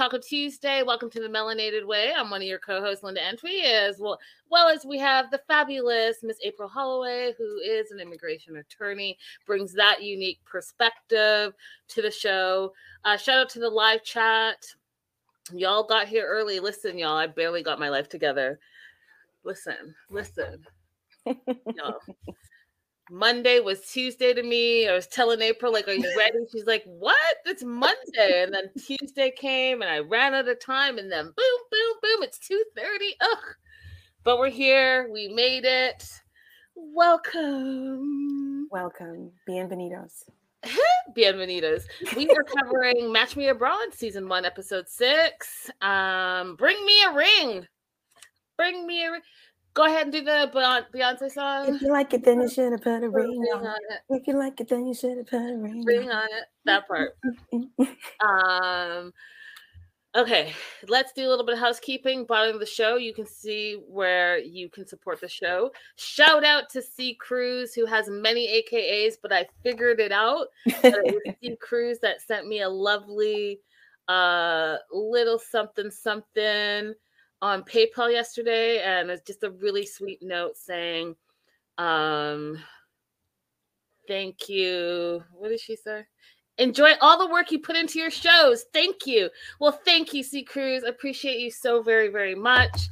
Taco Tuesday. Welcome to the Melanated Way. I'm one of your co-hosts, Linda Antwi, as well, well as we have the fabulous Miss April Holloway, who is an immigration attorney, brings that unique perspective to the show. Uh, shout out to the live chat. Y'all got here early. Listen, y'all, I barely got my life together. Listen, listen. y'all. Monday was Tuesday to me. I was telling April, like, are you ready? She's like, what? It's Monday. And then Tuesday came and I ran out of time. And then boom, boom, boom, it's 2.30. Ugh. But we're here. We made it. Welcome. Welcome. Bienvenidos. Bienvenidos. We are covering Match Me Abroad, season one, episode six. Um, bring me a ring. Bring me a ring. Go ahead and do the Beyonce song. If you like it, then you should have put a ring, ring on, on it. If you like it, then you should have put a ring, ring on it. That part. um. Okay, let's do a little bit of housekeeping. Bottom of the show, you can see where you can support the show. Shout out to C Cruz, who has many AKAs, but I figured it out. it was C Cruz that sent me a lovely uh little something something on PayPal yesterday, and it's just a really sweet note saying, um, "Thank you." What did she say? Enjoy all the work you put into your shows. Thank you. Well, thank you, C Cruz. Appreciate you so very, very much.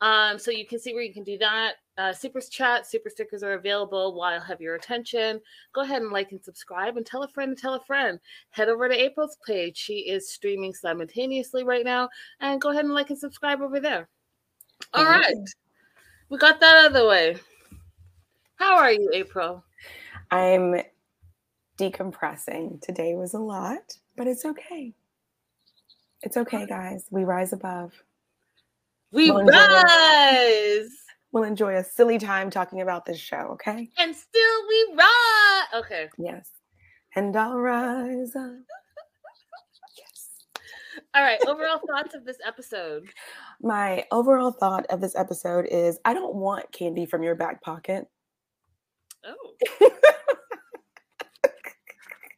Um, so you can see where you can do that. Uh, super chat, super stickers are available while I have your attention. Go ahead and like and subscribe and tell a friend and tell a friend. Head over to April's page. She is streaming simultaneously right now. And go ahead and like and subscribe over there. All right. We got that out of the way. How are you, April? I'm decompressing. Today was a lot, but it's okay. It's okay, guys. We rise above. We we'll rise. We'll enjoy a silly time talking about this show, okay? And still we rise. Okay. Yes. And I'll rise up. yes. All right. Overall thoughts of this episode. My overall thought of this episode is I don't want candy from your back pocket. Oh.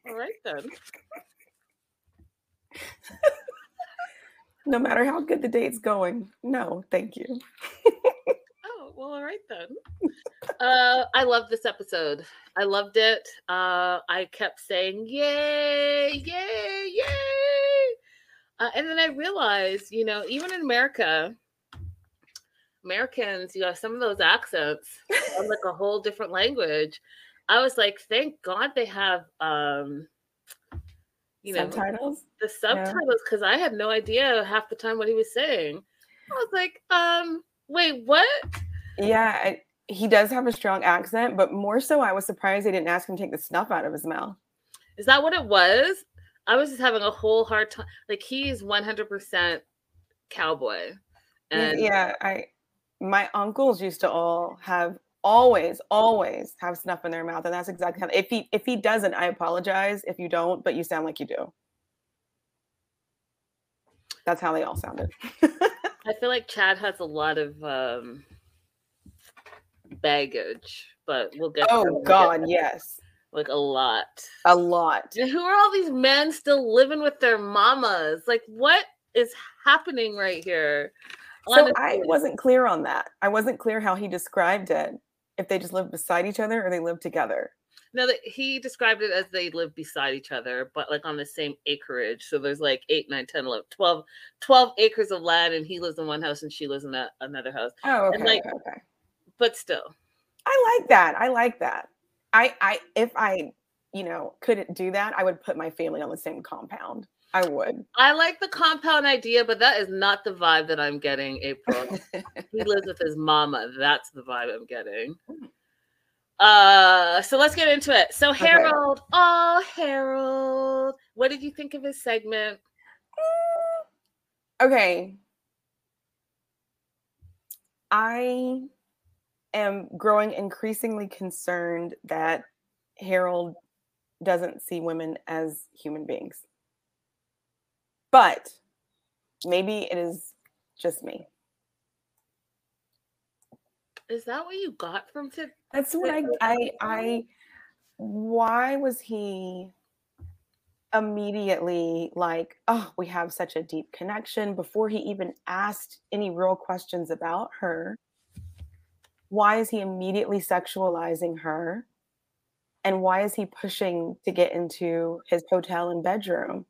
All right then no matter how good the date's going. No, thank you. oh, well, all right then. Uh, I love this episode. I loved it. Uh, I kept saying, yay, yay, yay. Uh, and then I realized, you know, even in America, Americans, you know, some of those accents are like a whole different language. I was like, thank God they have um you know subtitles? the subtitles because yeah. i had no idea half the time what he was saying. I was like um wait what? Yeah I, he does have a strong accent but more so i was surprised they didn't ask him to take the snuff out of his mouth. Is that what it was? I was just having a whole hard time like he's 100% cowboy. And yeah i my uncles used to all have always always have snuff in their mouth and that's exactly how if he if he doesn't i apologize if you don't but you sound like you do. That's how they all sounded. I feel like chad has a lot of um baggage but we'll get oh god yes. Like a lot. A lot. And who are all these men still living with their mamas? Like what is happening right here? So I wasn't clear on that. I wasn't clear how he described it if they just live beside each other or they live together. No, he described it as they live beside each other, but like on the same acreage. So there's like 8, 9, 10, 11, 12, 12 acres of land, and he lives in one house and she lives in a, another house. Oh, okay. Like, okay, okay. But still. I like that. I like that. I, I, if I, you know, couldn't do that, I would put my family on the same compound. I would. I like the compound idea, but that is not the vibe that I'm getting, April. he lives with his mama. That's the vibe I'm getting. Uh, so let's get into it. So Harold, okay. oh Harold, what did you think of his segment? Mm, okay. I am growing increasingly concerned that Harold doesn't see women as human beings. But maybe it is just me. Is that what you got from today? That's what I I I why was he immediately like, oh, we have such a deep connection before he even asked any real questions about her? Why is he immediately sexualizing her? And why is he pushing to get into his hotel and bedroom?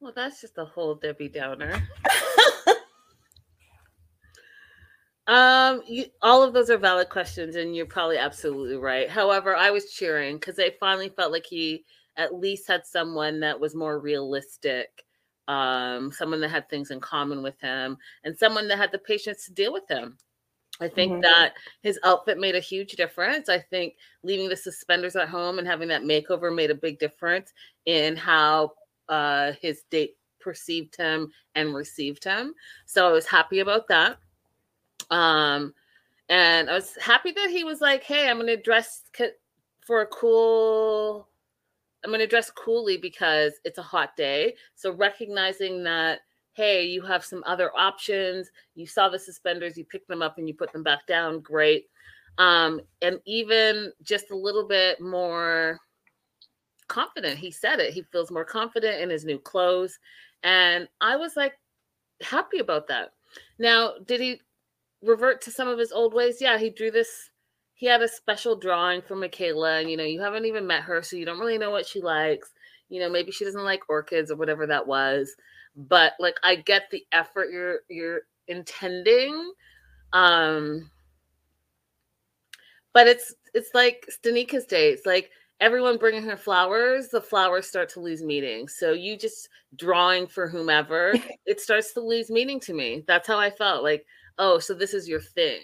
Well, that's just a whole Debbie Downer. um, you, all of those are valid questions, and you're probably absolutely right. However, I was cheering because I finally felt like he at least had someone that was more realistic, um, someone that had things in common with him, and someone that had the patience to deal with him. I think mm-hmm. that his outfit made a huge difference. I think leaving the suspenders at home and having that makeover made a big difference in how uh, his date perceived him and received him. So I was happy about that. Um, and I was happy that he was like, "Hey, I'm to dress for a cool. I'm to dress coolly because it's a hot day." So recognizing that, hey, you have some other options. You saw the suspenders, you picked them up, and you put them back down. Great. Um, and even just a little bit more confident. He said it. He feels more confident in his new clothes. And I was like happy about that. Now, did he revert to some of his old ways? Yeah, he drew this. He had a special drawing for Michaela, and you know, you haven't even met her, so you don't really know what she likes. You know, maybe she doesn't like orchids or whatever that was. But like I get the effort you're you're intending. Um but it's it's like Stanika's day. It's like everyone bringing her flowers, the flowers start to lose meaning. So you just drawing for whomever, it starts to lose meaning to me. That's how I felt. Like, oh, so this is your thing.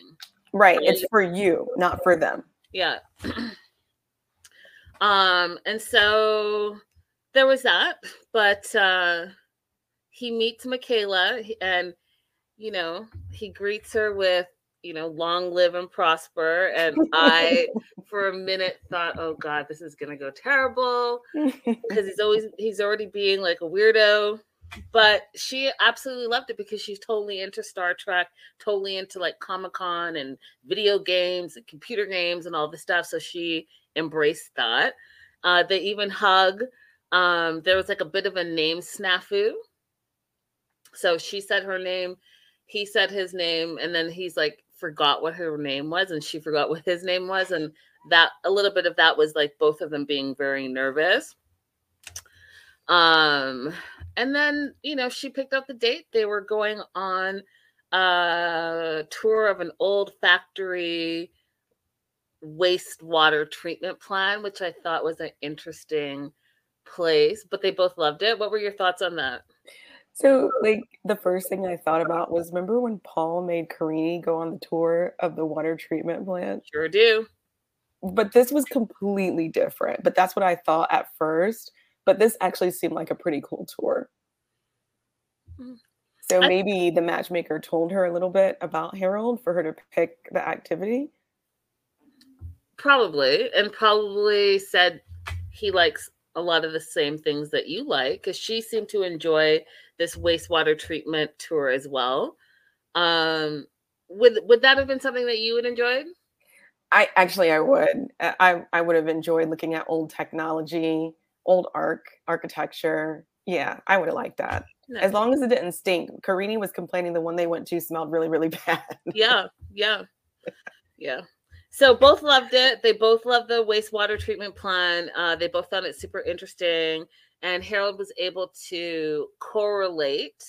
Right. It's for you, not for them. Yeah. um, and so there was that, but uh he meets Michaela and you know, he greets her with you know, long live and prosper. And I, for a minute, thought, oh God, this is gonna go terrible because he's always he's already being like a weirdo. But she absolutely loved it because she's totally into Star Trek, totally into like Comic Con and video games and computer games and all this stuff. So she embraced that. Uh, they even hug. Um, there was like a bit of a name snafu. So she said her name, he said his name, and then he's like, forgot what her name was and she forgot what his name was and that a little bit of that was like both of them being very nervous. Um and then you know she picked up the date. They were going on a tour of an old factory wastewater treatment plant which i thought was an interesting place but they both loved it. What were your thoughts on that so, like, the first thing I thought about was remember when Paul made Karine go on the tour of the water treatment plant? Sure do. But this was completely different. But that's what I thought at first. But this actually seemed like a pretty cool tour. Mm. So maybe the matchmaker told her a little bit about Harold for her to pick the activity. Probably, and probably said he likes a lot of the same things that you like because she seemed to enjoy this wastewater treatment tour as well. Um, would would that have been something that you would enjoy? I actually I would. I I would have enjoyed looking at old technology, old arc architecture. Yeah, I would have liked that. Nice. As long as it didn't stink. Karini was complaining the one they went to smelled really, really bad. yeah, yeah, yeah. So both loved it. They both loved the wastewater treatment plan. Uh, they both found it super interesting and Harold was able to correlate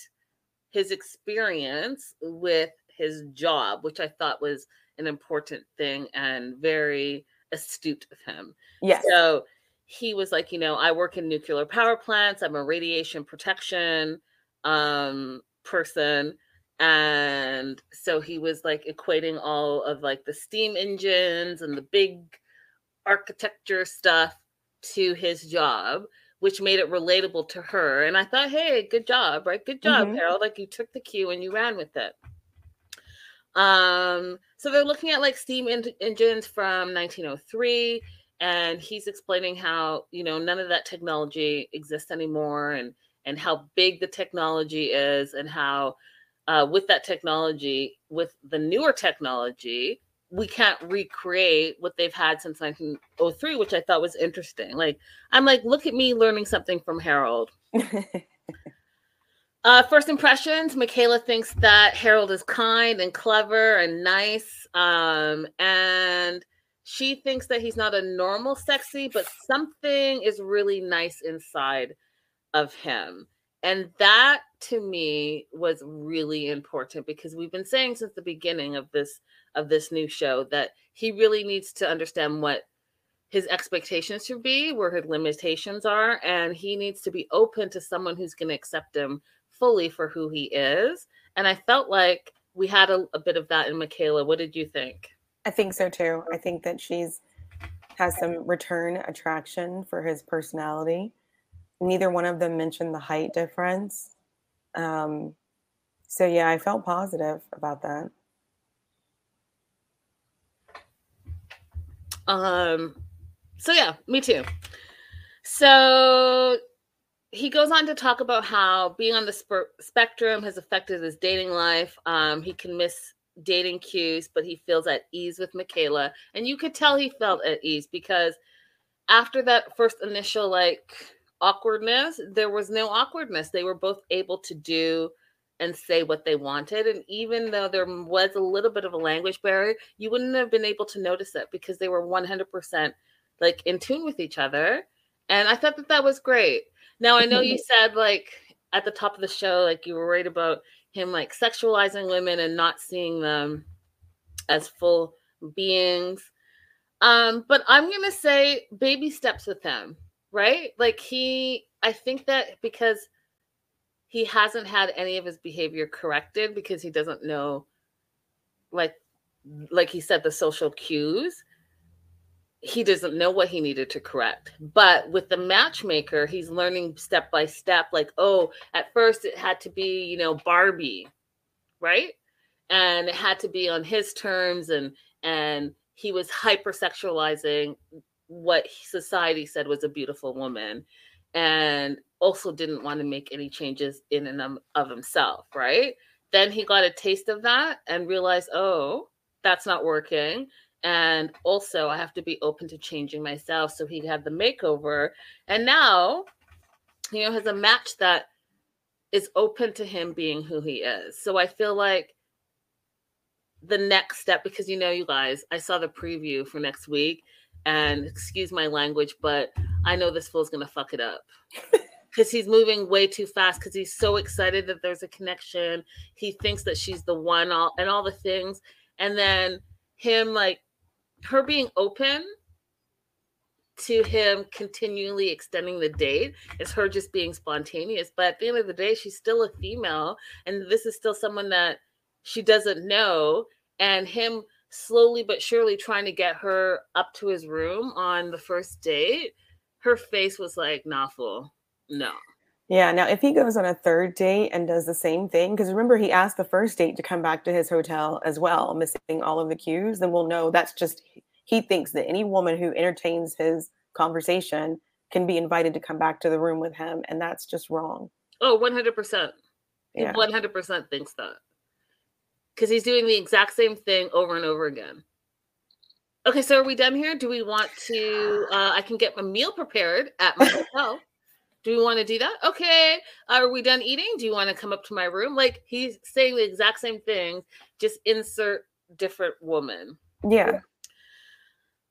his experience with his job, which I thought was an important thing and very astute of him. Yes. So he was like, you know, I work in nuclear power plants. I'm a radiation protection um, person. And so he was like equating all of like the steam engines and the big architecture stuff to his job which made it relatable to her. And I thought, hey, good job, right? Good job, mm-hmm. Harold. Like you took the cue and you ran with it. Um, so they're looking at like steam en- engines from 1903, and he's explaining how you know none of that technology exists anymore, and and how big the technology is, and how uh, with that technology, with the newer technology, we can't recreate what they've had since 1903, which I thought was interesting. Like, I'm like, look at me learning something from Harold. uh, first impressions Michaela thinks that Harold is kind and clever and nice. Um, and she thinks that he's not a normal sexy, but something is really nice inside of him. And that to me was really important because we've been saying since the beginning of this of this new show that he really needs to understand what his expectations should be, where his limitations are, and he needs to be open to someone who's going to accept him fully for who he is. And I felt like we had a, a bit of that in Michaela. What did you think? I think so too. I think that she's has some return attraction for his personality. Neither one of them mentioned the height difference. Um, so yeah, I felt positive about that. Um, so yeah, me too. So he goes on to talk about how being on the sp- spectrum has affected his dating life. Um, he can miss dating cues, but he feels at ease with Michaela. And you could tell he felt at ease because after that first initial like awkwardness, there was no awkwardness. They were both able to do and say what they wanted. And even though there was a little bit of a language barrier, you wouldn't have been able to notice it because they were 100% like in tune with each other. And I thought that that was great. Now, I know you said like at the top of the show, like you were worried about him like sexualizing women and not seeing them as full beings. Um, but I'm going to say baby steps with him, right? Like he, I think that because he hasn't had any of his behavior corrected because he doesn't know like like he said the social cues. He doesn't know what he needed to correct. But with the matchmaker he's learning step by step like oh at first it had to be you know barbie right? And it had to be on his terms and and he was hypersexualizing what society said was a beautiful woman and also didn't want to make any changes in and of himself, right? Then he got a taste of that and realized, oh, that's not working. And also, I have to be open to changing myself. So he had the makeover. And now, you know, has a match that is open to him being who he is. So I feel like the next step, because you know, you guys, I saw the preview for next week and excuse my language, but I know this fool's gonna fuck it up. Because he's moving way too fast because he's so excited that there's a connection. He thinks that she's the one all and all the things. And then him like her being open to him continually extending the date is her just being spontaneous. But at the end of the day, she's still a female, and this is still someone that she doesn't know. And him slowly but surely trying to get her up to his room on the first date, her face was like, nah, fool. No. Yeah. Now, if he goes on a third date and does the same thing, because remember, he asked the first date to come back to his hotel as well, missing all of the cues, then we'll know that's just, he thinks that any woman who entertains his conversation can be invited to come back to the room with him. And that's just wrong. Oh, 100%. Yeah. 100% thinks that because he's doing the exact same thing over and over again. Okay, so are we done here? Do we want to? Uh, I can get a meal prepared at my hotel. Do we want to do that? Okay. Are we done eating? Do you want to come up to my room? Like he's saying the exact same thing, just insert different woman. Yeah.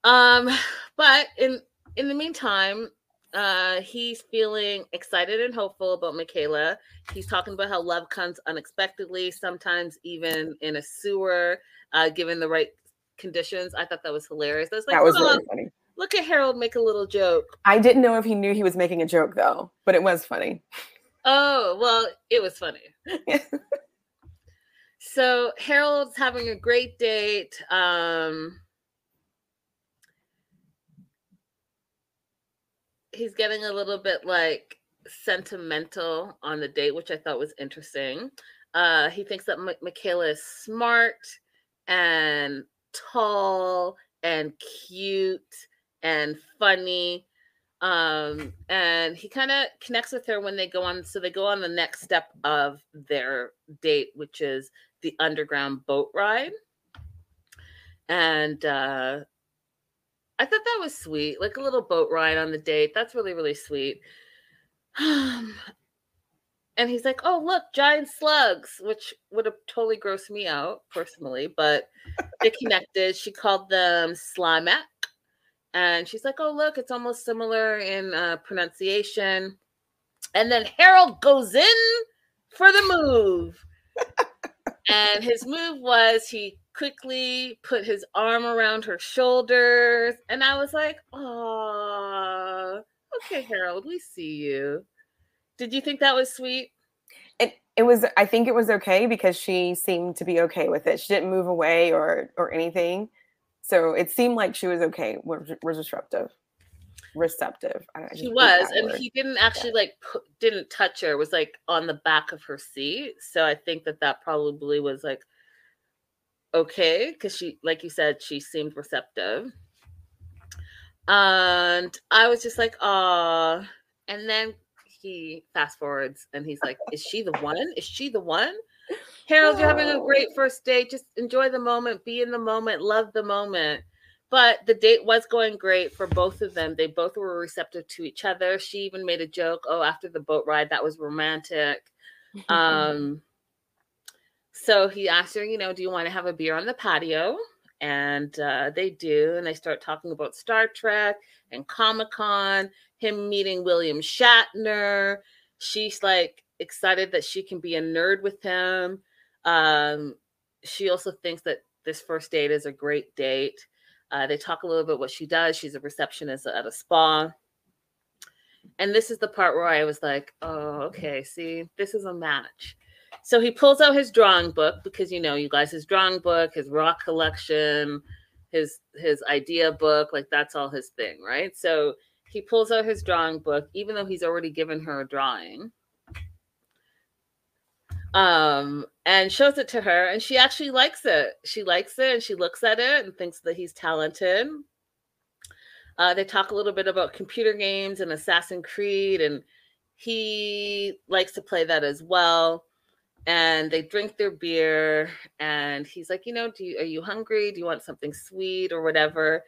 Um, but in in the meantime, uh, he's feeling excited and hopeful about Michaela. He's talking about how love comes unexpectedly, sometimes even in a sewer, uh, given the right conditions. I thought that was hilarious. That was, like, that was oh, really funny. Look at Harold make a little joke. I didn't know if he knew he was making a joke though, but it was funny. Oh, well, it was funny. so Harold's having a great date. Um, he's getting a little bit like sentimental on the date, which I thought was interesting. Uh, he thinks that M- Michaela is smart and tall and cute and funny. Um, and he kind of connects with her when they go on. So they go on the next step of their date, which is the underground boat ride. And uh I thought that was sweet, like a little boat ride on the date. That's really, really sweet. and he's like, "Oh, look, giant slugs," which would have totally grossed me out personally, but they connected. She called them Slimek, and she's like, "Oh, look, it's almost similar in uh, pronunciation." And then Harold goes in for the move, and his move was he quickly put his arm around her shoulders. And I was like, oh, okay, Harold, we see you. Did you think that was sweet? It it was I think it was okay because she seemed to be okay with it. She didn't move away or or anything. So it seemed like she was okay, was, was disruptive. Receptive. she was, and word. he didn't actually yeah. like put, didn't touch her. It was like on the back of her seat. So I think that that probably was like okay because she like you said she seemed receptive and i was just like oh and then he fast forwards and he's like is she the one is she the one harold you're having a great first date just enjoy the moment be in the moment love the moment but the date was going great for both of them they both were receptive to each other she even made a joke oh after the boat ride that was romantic um so he asked her, you know, do you want to have a beer on the patio? And uh, they do. And they start talking about Star Trek and Comic Con, him meeting William Shatner. She's like excited that she can be a nerd with him. Um, she also thinks that this first date is a great date. Uh, they talk a little bit what she does. She's a receptionist at a spa. And this is the part where I was like, oh, okay, see, this is a match. So he pulls out his drawing book because you know, you guys, his drawing book, his rock collection, his his idea book, like that's all his thing, right? So he pulls out his drawing book, even though he's already given her a drawing. Um, and shows it to her, and she actually likes it. She likes it and she looks at it and thinks that he's talented. Uh, they talk a little bit about computer games and Assassin's Creed, and he likes to play that as well. And they drink their beer and he's like you know do you are you hungry? Do you want something sweet or whatever?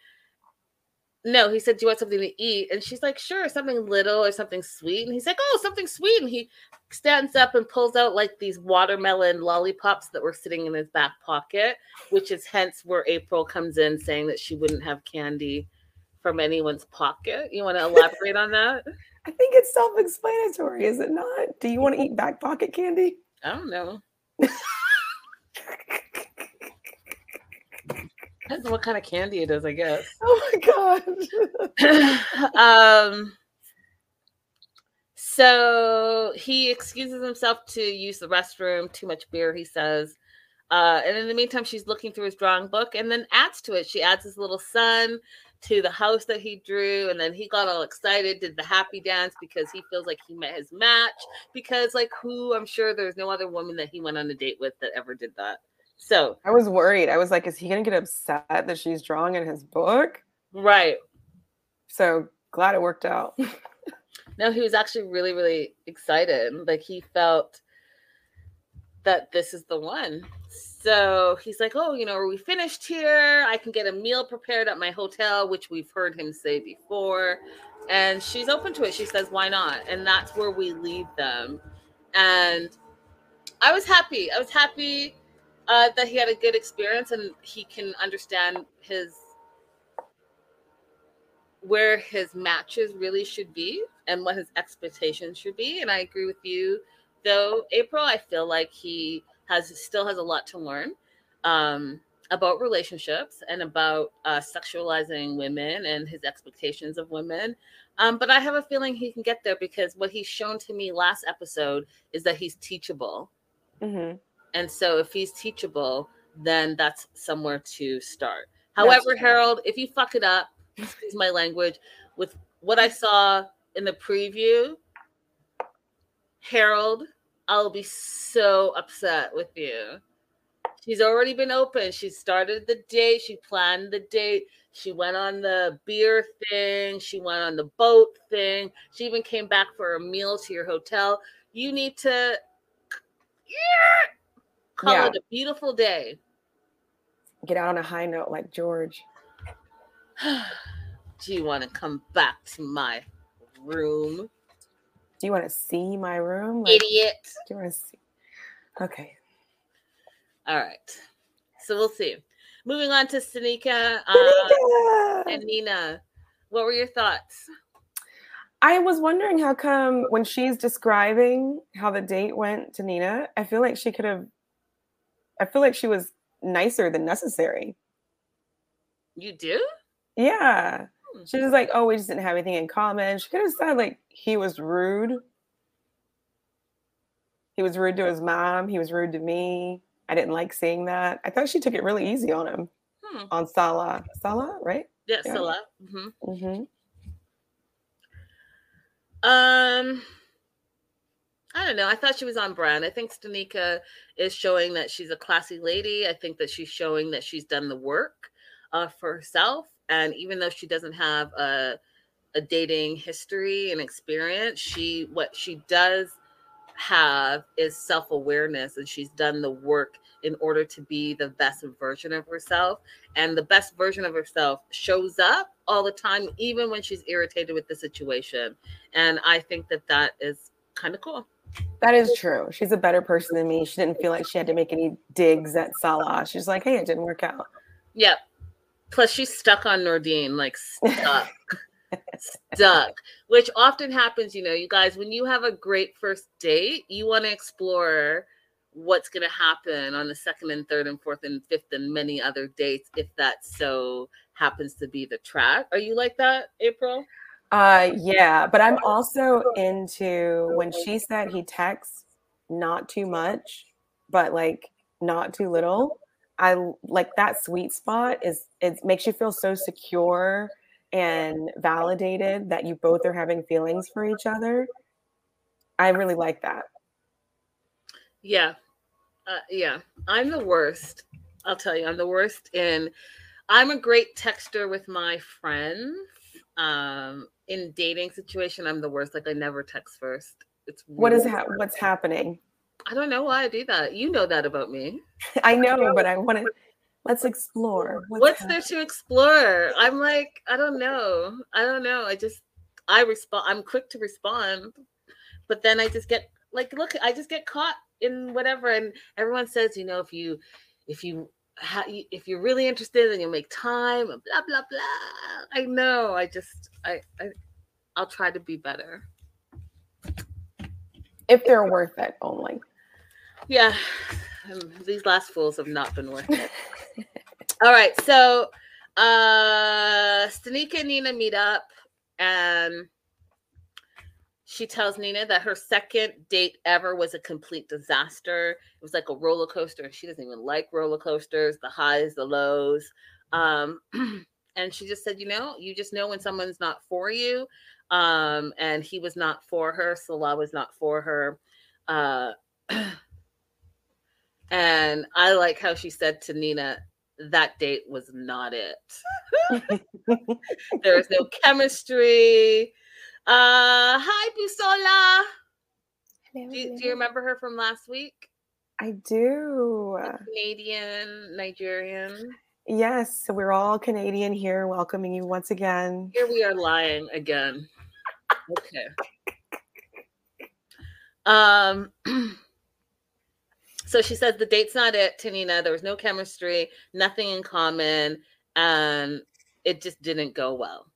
No he said do you want something to eat? And she's like sure something little or something sweet. And he's like oh something sweet. And he stands up and pulls out like these watermelon lollipops that were sitting in his back pocket which is hence where april comes in saying that she wouldn't have candy from anyone's pocket you want to elaborate on that i think it's self-explanatory is it not do you want to eat back pocket candy I don't know. Depends on what kind of candy it is, I guess. Oh my god. um so he excuses himself to use the restroom, too much beer, he says. Uh, and in the meantime, she's looking through his drawing book and then adds to it. She adds his little son to the house that he drew and then he got all excited did the happy dance because he feels like he met his match because like who i'm sure there's no other woman that he went on a date with that ever did that. So i was worried. I was like is he gonna get upset that she's drawing in his book? Right. So glad it worked out no he was actually really really excited like he felt that this is the one so he's like, Oh, you know, are we finished here? I can get a meal prepared at my hotel, which we've heard him say before. And she's open to it. She says, Why not? And that's where we leave them. And I was happy. I was happy uh, that he had a good experience and he can understand his where his matches really should be and what his expectations should be. And I agree with you, though, April. I feel like he has still has a lot to learn um, about relationships and about uh, sexualizing women and his expectations of women. Um, but I have a feeling he can get there because what he's shown to me last episode is that he's teachable. Mm-hmm. And so if he's teachable, then that's somewhere to start. However, Harold, if you fuck it up, excuse my language, with what I saw in the preview, Harold, I'll be so upset with you. She's already been open. She started the date. She planned the date. She went on the beer thing. She went on the boat thing. She even came back for a meal to your hotel. You need to call yeah. it a beautiful day. get out on a high note like George. Do you want to come back to my room? Do you want to see my room? Like, Idiot. do you want to see? Okay. All right. So we'll see. Moving on to Sanika uh, Tanika! and Nina. What were your thoughts? I was wondering how come when she's describing how the date went to Nina, I feel like she could have I feel like she was nicer than necessary. You do? Yeah. Hmm. She was like, oh, we just didn't have anything in common. She could have said like he was rude. He was rude to his mom. He was rude to me. I didn't like seeing that. I thought she took it really easy on him, Hmm. on Salah. Salah, right? Yeah, Yeah. Salah. hmm Mm-hmm. Um, I don't know. I thought she was on brand. I think Stanika is showing that she's a classy lady. I think that she's showing that she's done the work uh, for herself. And even though she doesn't have a a dating history and experience, she what she does have is self awareness, and she's done the work in order to be the best version of herself. And the best version of herself shows up all the time, even when she's irritated with the situation. And I think that that is kind of cool. That is true. She's a better person than me. She didn't feel like she had to make any digs at Salah. She's like, hey, it didn't work out. Yep. Plus, she's stuck on Nordine, like stuck, stuck, which often happens. You know, you guys, when you have a great first date, you want to explore what's going to happen on the second and third and fourth and fifth and many other dates if that so happens to be the track. Are you like that, April? Uh yeah, but I'm also into when she said he texts not too much, but like not too little. I like that sweet spot is it makes you feel so secure and validated that you both are having feelings for each other. I really like that. Yeah. Uh, yeah. I'm the worst. I'll tell you, I'm the worst in I'm a great texter with my friends. Um in dating situation, I'm the worst. Like I never text first. It's What is really- ha- what's happening? I don't know why I do that. You know that about me. I know, but I want to let's explore. What's hap- there to explore? I'm like, I don't know. I don't know. I just I respond I'm quick to respond, but then I just get like look, I just get caught in whatever and everyone says, you know, if you if you if you're really interested then you'll make time blah blah blah. I know. I just I, I I'll try to be better. If they're worth it only. Yeah. Um, these last fools have not been worth it. All right. So uh Stanika and Nina meet up and she tells Nina that her second date ever was a complete disaster. It was like a roller coaster, and she doesn't even like roller coasters, the highs, the lows. Um, and she just said, you know, you just know when someone's not for you. Um, and he was not for her, Salah was not for her. Uh and I like how she said to Nina, that date was not it. there was no chemistry. Uh hi Busola. Do you, do you remember her from last week? I do. Canadian, Nigerian. Yes, so we're all Canadian here, welcoming you once again. Here we are lying again. Okay. Um so she says the date's not it to Nina. There was no chemistry, nothing in common, and it just didn't go well.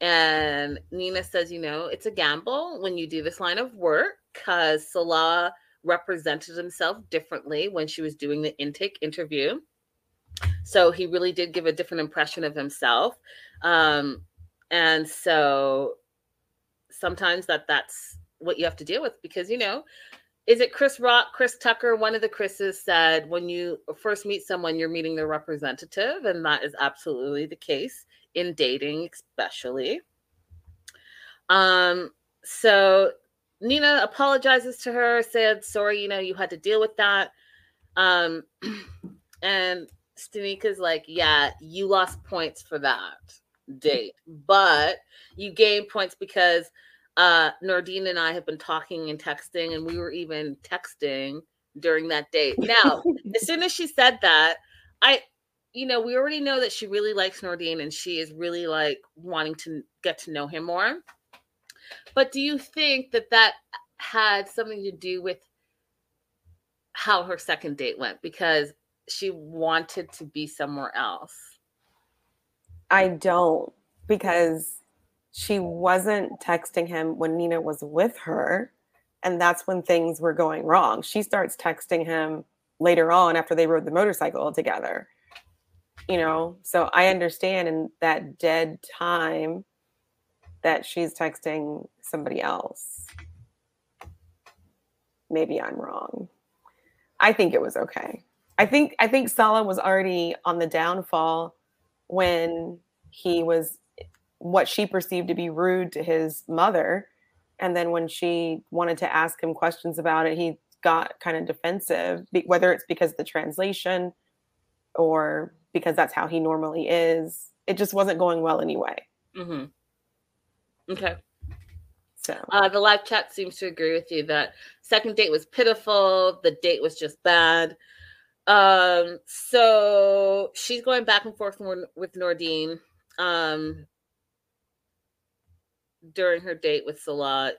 And Nina says, you know, it's a gamble when you do this line of work because Salah represented himself differently when she was doing the intake interview. So he really did give a different impression of himself. Um, and so sometimes that that's what you have to deal with because you know is it chris rock chris tucker? One of the chris's said when you first meet someone you're meeting their representative and that is absolutely the case in dating especially. Um so nina apologizes to her said sorry you know you had to deal with that. Um and stanika's like yeah you lost points for that date but you gain points because uh Nordine and I have been talking and texting and we were even texting during that date. Now, as soon as she said that, I, you know, we already know that she really likes Nordine and she is really like wanting to get to know him more. But do you think that that had something to do with how her second date went? Because she wanted to be somewhere else. I don't, because she wasn't texting him when Nina was with her. And that's when things were going wrong. She starts texting him later on after they rode the motorcycle together. You know, so I understand in that dead time that she's texting somebody else. Maybe I'm wrong. I think it was okay. I think I think Saleh was already on the downfall when he was what she perceived to be rude to his mother. And then when she wanted to ask him questions about it, he got kind of defensive, whether it's because of the translation or because that's how he normally is. It just wasn't going well anyway. Mm-hmm. Okay. So uh, the live chat seems to agree with you that second date was pitiful. The date was just bad. Um, so she's going back and forth with Nordine um, during her date with Salat,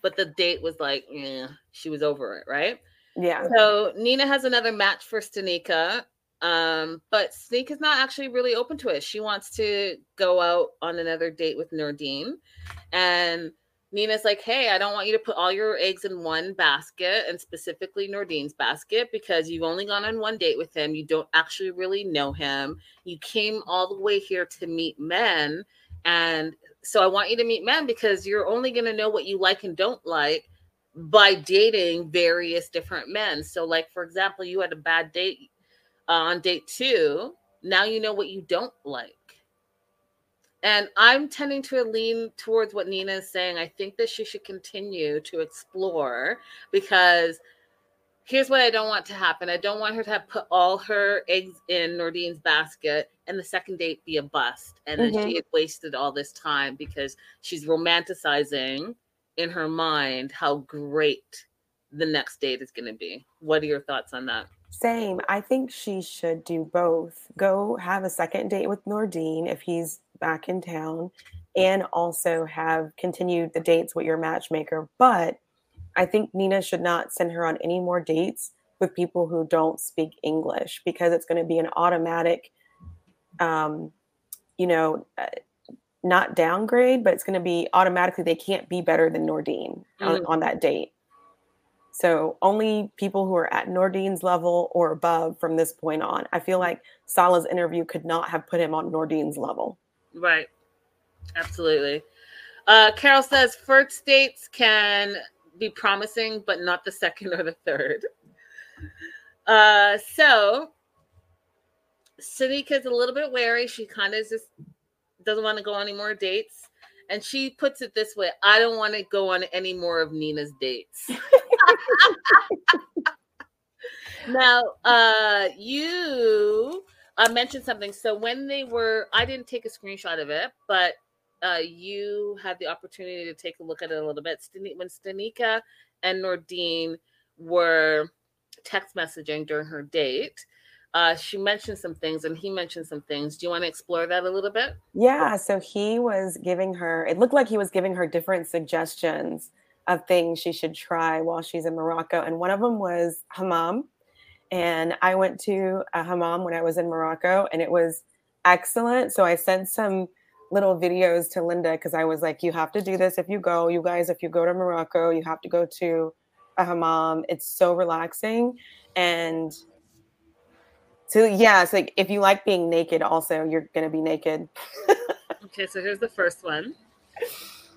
but the date was like, yeah, she was over it, right? Yeah. So Nina has another match for Stanika, um, but is not actually really open to it. She wants to go out on another date with Nordine, and Nina's like, hey, I don't want you to put all your eggs in one basket and specifically Nordine's basket because you've only gone on one date with him. You don't actually really know him. You came all the way here to meet men. And so I want you to meet men because you're only going to know what you like and don't like by dating various different men. So, like, for example, you had a bad date uh, on date two. Now you know what you don't like and I'm tending to lean towards what Nina is saying. I think that she should continue to explore because here's what I don't want to happen. I don't want her to have put all her eggs in Nordine's basket and the second date be a bust. And then mm-hmm. she had wasted all this time because she's romanticizing in her mind how great the next date is going to be. What are your thoughts on that? Same. I think she should do both. Go have a second date with Nordine if he's back in town and also have continued the dates with your matchmaker. But I think Nina should not send her on any more dates with people who don't speak English because it's going to be an automatic, um, you know, uh, not downgrade, but it's going to be automatically they can't be better than Nordine mm. on, on that date. So only people who are at Nordine's level or above from this point on. I feel like Saleh's interview could not have put him on Nordine's level. Right. Absolutely. Uh, Carol says first dates can be promising, but not the second or the third. Uh, so Sanika's a little bit wary. She kind of just doesn't want to go on any more dates. And she puts it this way I don't want to go on any more of Nina's dates. now, uh, you uh, mentioned something. So when they were, I didn't take a screenshot of it, but uh, you had the opportunity to take a look at it a little bit. When Stanika and Nordine were text messaging during her date, uh, she mentioned some things and he mentioned some things. Do you want to explore that a little bit? Yeah. So he was giving her, it looked like he was giving her different suggestions of things she should try while she's in Morocco. And one of them was hammam. And I went to a hammam when I was in Morocco and it was excellent. So I sent some little videos to Linda because I was like, you have to do this if you go. You guys, if you go to Morocco, you have to go to a hammam. It's so relaxing. And so yeah, it's like if you like being naked, also you're gonna be naked. okay, so here's the first one.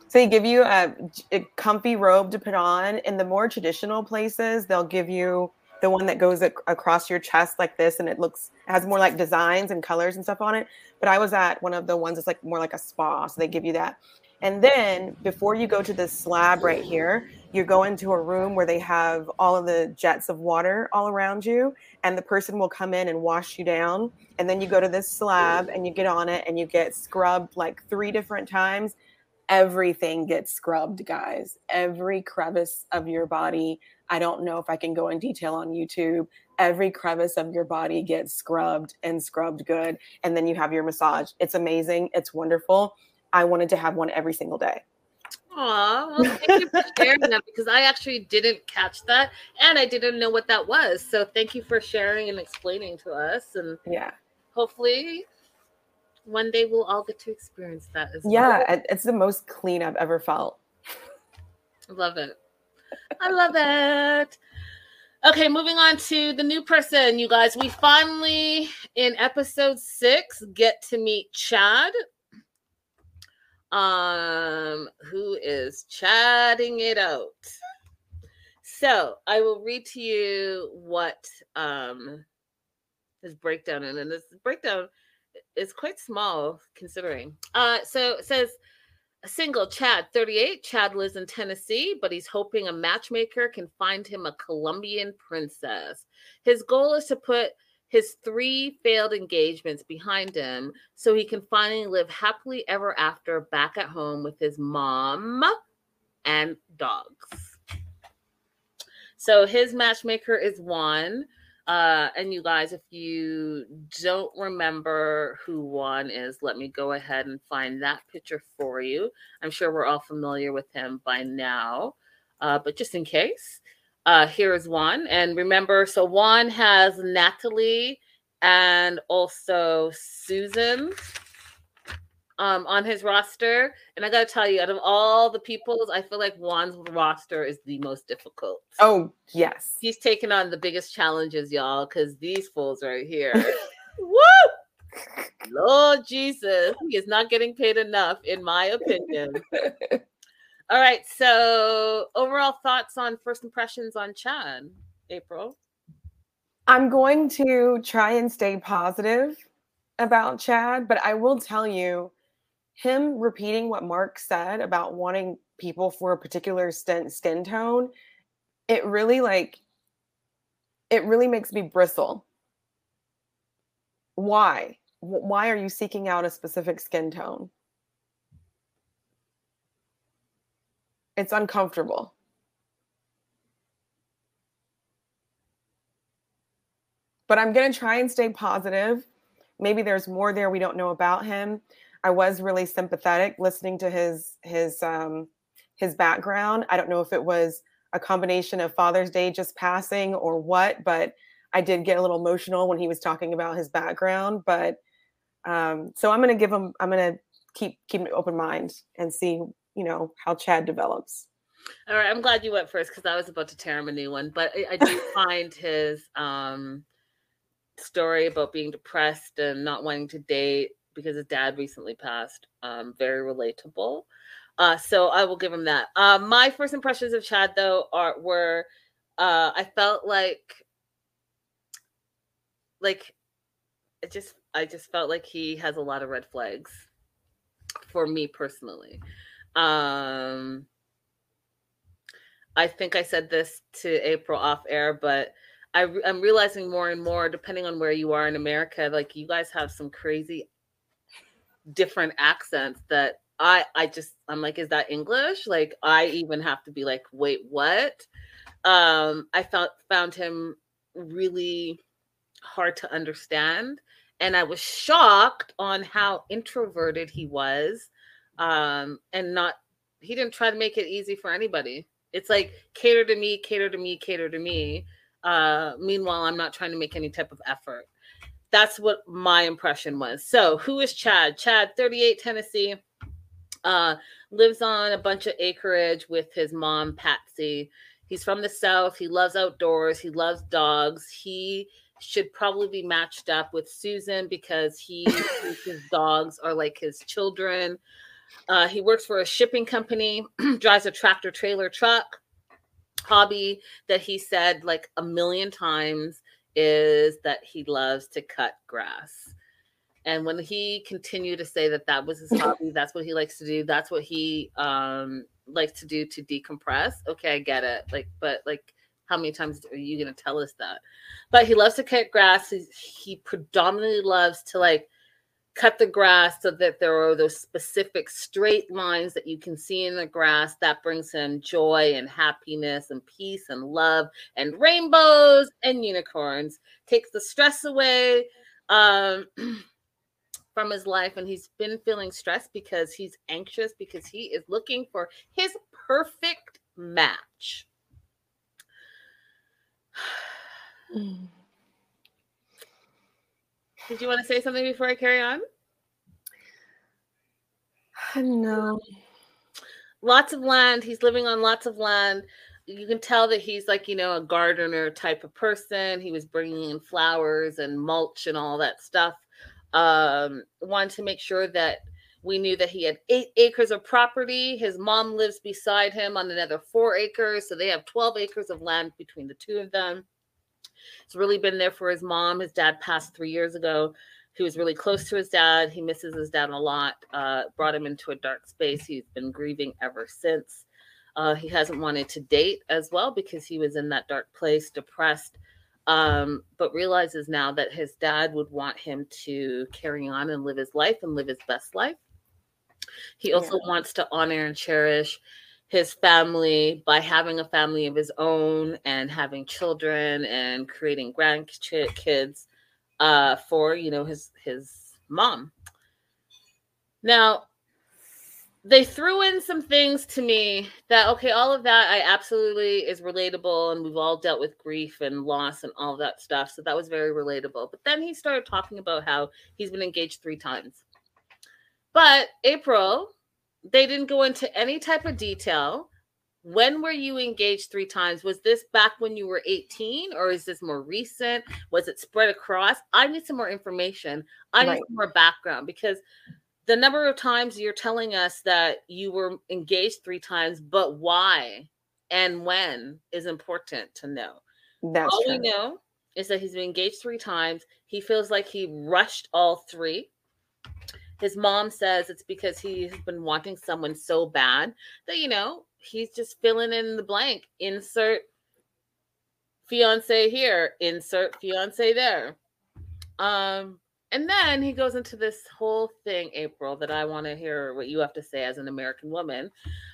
So they give you a, a, comfy robe to put on. In the more traditional places, they'll give you the one that goes ac- across your chest like this, and it looks has more like designs and colors and stuff on it. But I was at one of the ones that's like more like a spa, so they give you that. And then before you go to this slab right here, you go into a room where they have all of the jets of water all around you, and the person will come in and wash you down. And then you go to this slab and you get on it and you get scrubbed like three different times. Everything gets scrubbed, guys. Every crevice of your body. I don't know if I can go in detail on YouTube. every crevice of your body gets scrubbed and scrubbed good. And then you have your massage. It's amazing. It's wonderful. I wanted to have one every single day. Aw, well, thank you for sharing that because I actually didn't catch that and I didn't know what that was. So thank you for sharing and explaining to us. And yeah, hopefully one day we'll all get to experience that as yeah, well. it's the most clean I've ever felt. Love it. I love it. Okay, moving on to the new person, you guys. We finally, in episode six, get to meet Chad, um, who is chatting it out. So I will read to you what um his breakdown and this breakdown is quite small considering. Uh, so it says single Chad, 38. Chad lives in Tennessee, but he's hoping a matchmaker can find him a Colombian princess. His goal is to put his three failed engagements behind him so he can finally live happily ever after back at home with his mom and dogs. So his matchmaker is Juan. Uh, and you guys, if you don't remember who Juan is, let me go ahead and find that picture for you. I'm sure we're all familiar with him by now, uh, but just in case, uh, here is Juan. And remember, so Juan has Natalie and also Susan um, on his roster. And I got to tell you, out of all the peoples, I feel like Juan's roster is the most difficult. Oh, yes. He's taking on the biggest challenges, y'all, because these fools right here. Woo! Lord Jesus, he is not getting paid enough, in my opinion. all right. So, overall thoughts on first impressions on Chad, April? I'm going to try and stay positive about Chad, but I will tell you him repeating what Mark said about wanting people for a particular skin, tone, it really like it really makes me bristle. Why? Why are you seeking out a specific skin tone? It's uncomfortable. But I'm going to try and stay positive. Maybe there's more there we don't know about him. I was really sympathetic listening to his his um, his background. I don't know if it was a combination of Father's Day just passing or what, but I did get a little emotional when he was talking about his background. But um, so I'm going to give him. I'm going to keep keep an open mind and see you know how Chad develops. All right, I'm glad you went first because I was about to tear him a new one, but I, I do find his um, story about being depressed and not wanting to date because his dad recently passed. Um, very relatable. Uh, so I will give him that. Uh, my first impressions of Chad though are were uh, I felt like like it just I just felt like he has a lot of red flags for me personally. Um I think I said this to April off air, but I, I'm realizing more and more, depending on where you are in America, like you guys have some crazy different accents that I I just I'm like, is that English? Like I even have to be like, wait, what? Um, I found found him really hard to understand. And I was shocked on how introverted he was. Um, and not he didn't try to make it easy for anybody. It's like cater to me, cater to me, cater to me. Uh, meanwhile, I'm not trying to make any type of effort that's what my impression was. So, who is Chad? Chad, 38, Tennessee, uh, lives on a bunch of acreage with his mom, Patsy. He's from the South. He loves outdoors. He loves dogs. He should probably be matched up with Susan because he his dogs are like his children. Uh, he works for a shipping company, drives a tractor trailer truck. Hobby that he said like a million times is that he loves to cut grass. And when he continued to say that that was his hobby, that's what he likes to do, that's what he um likes to do to decompress. Okay, I get it. Like, but like, how many times are you gonna tell us that? But he loves to cut grass. He, he predominantly loves to like cut the grass so that there are those specific straight lines that you can see in the grass. That brings him joy and happiness and peace and love and rainbows and unicorns. Takes the stress away um, from his life. And he's been feeling stressed because he's anxious because he is looking for his perfect match. Did you want to say something before I carry on? No. Lots of land. He's living on lots of land. You can tell that he's like, you know, a gardener type of person. He was bringing in flowers and mulch and all that stuff. Um, wanted to make sure that we knew that he had eight acres of property. His mom lives beside him on another four acres. So they have 12 acres of land between the two of them. He's really been there for his mom. His dad passed three years ago. He was really close to his dad. He misses his dad a lot. Uh, brought him into a dark space. He's been grieving ever since. Uh, he hasn't wanted to date as well because he was in that dark place, depressed, um, but realizes now that his dad would want him to carry on and live his life and live his best life. He also yeah. wants to honor and cherish his family by having a family of his own and having children and creating grandkids uh, for you know his his mom. Now they threw in some things to me that okay all of that i absolutely is relatable and we've all dealt with grief and loss and all that stuff so that was very relatable but then he started talking about how he's been engaged three times but april they didn't go into any type of detail. When were you engaged three times? Was this back when you were 18 or is this more recent? Was it spread across? I need some more information. I right. need some more background because the number of times you're telling us that you were engaged three times, but why and when is important to know. That's all true. we know is that he's been engaged three times. He feels like he rushed all three his mom says it's because he's been wanting someone so bad that you know he's just filling in the blank. Insert fiance here insert fiance there. Um and then he goes into this whole thing april that i want to hear what you have to say as an american woman.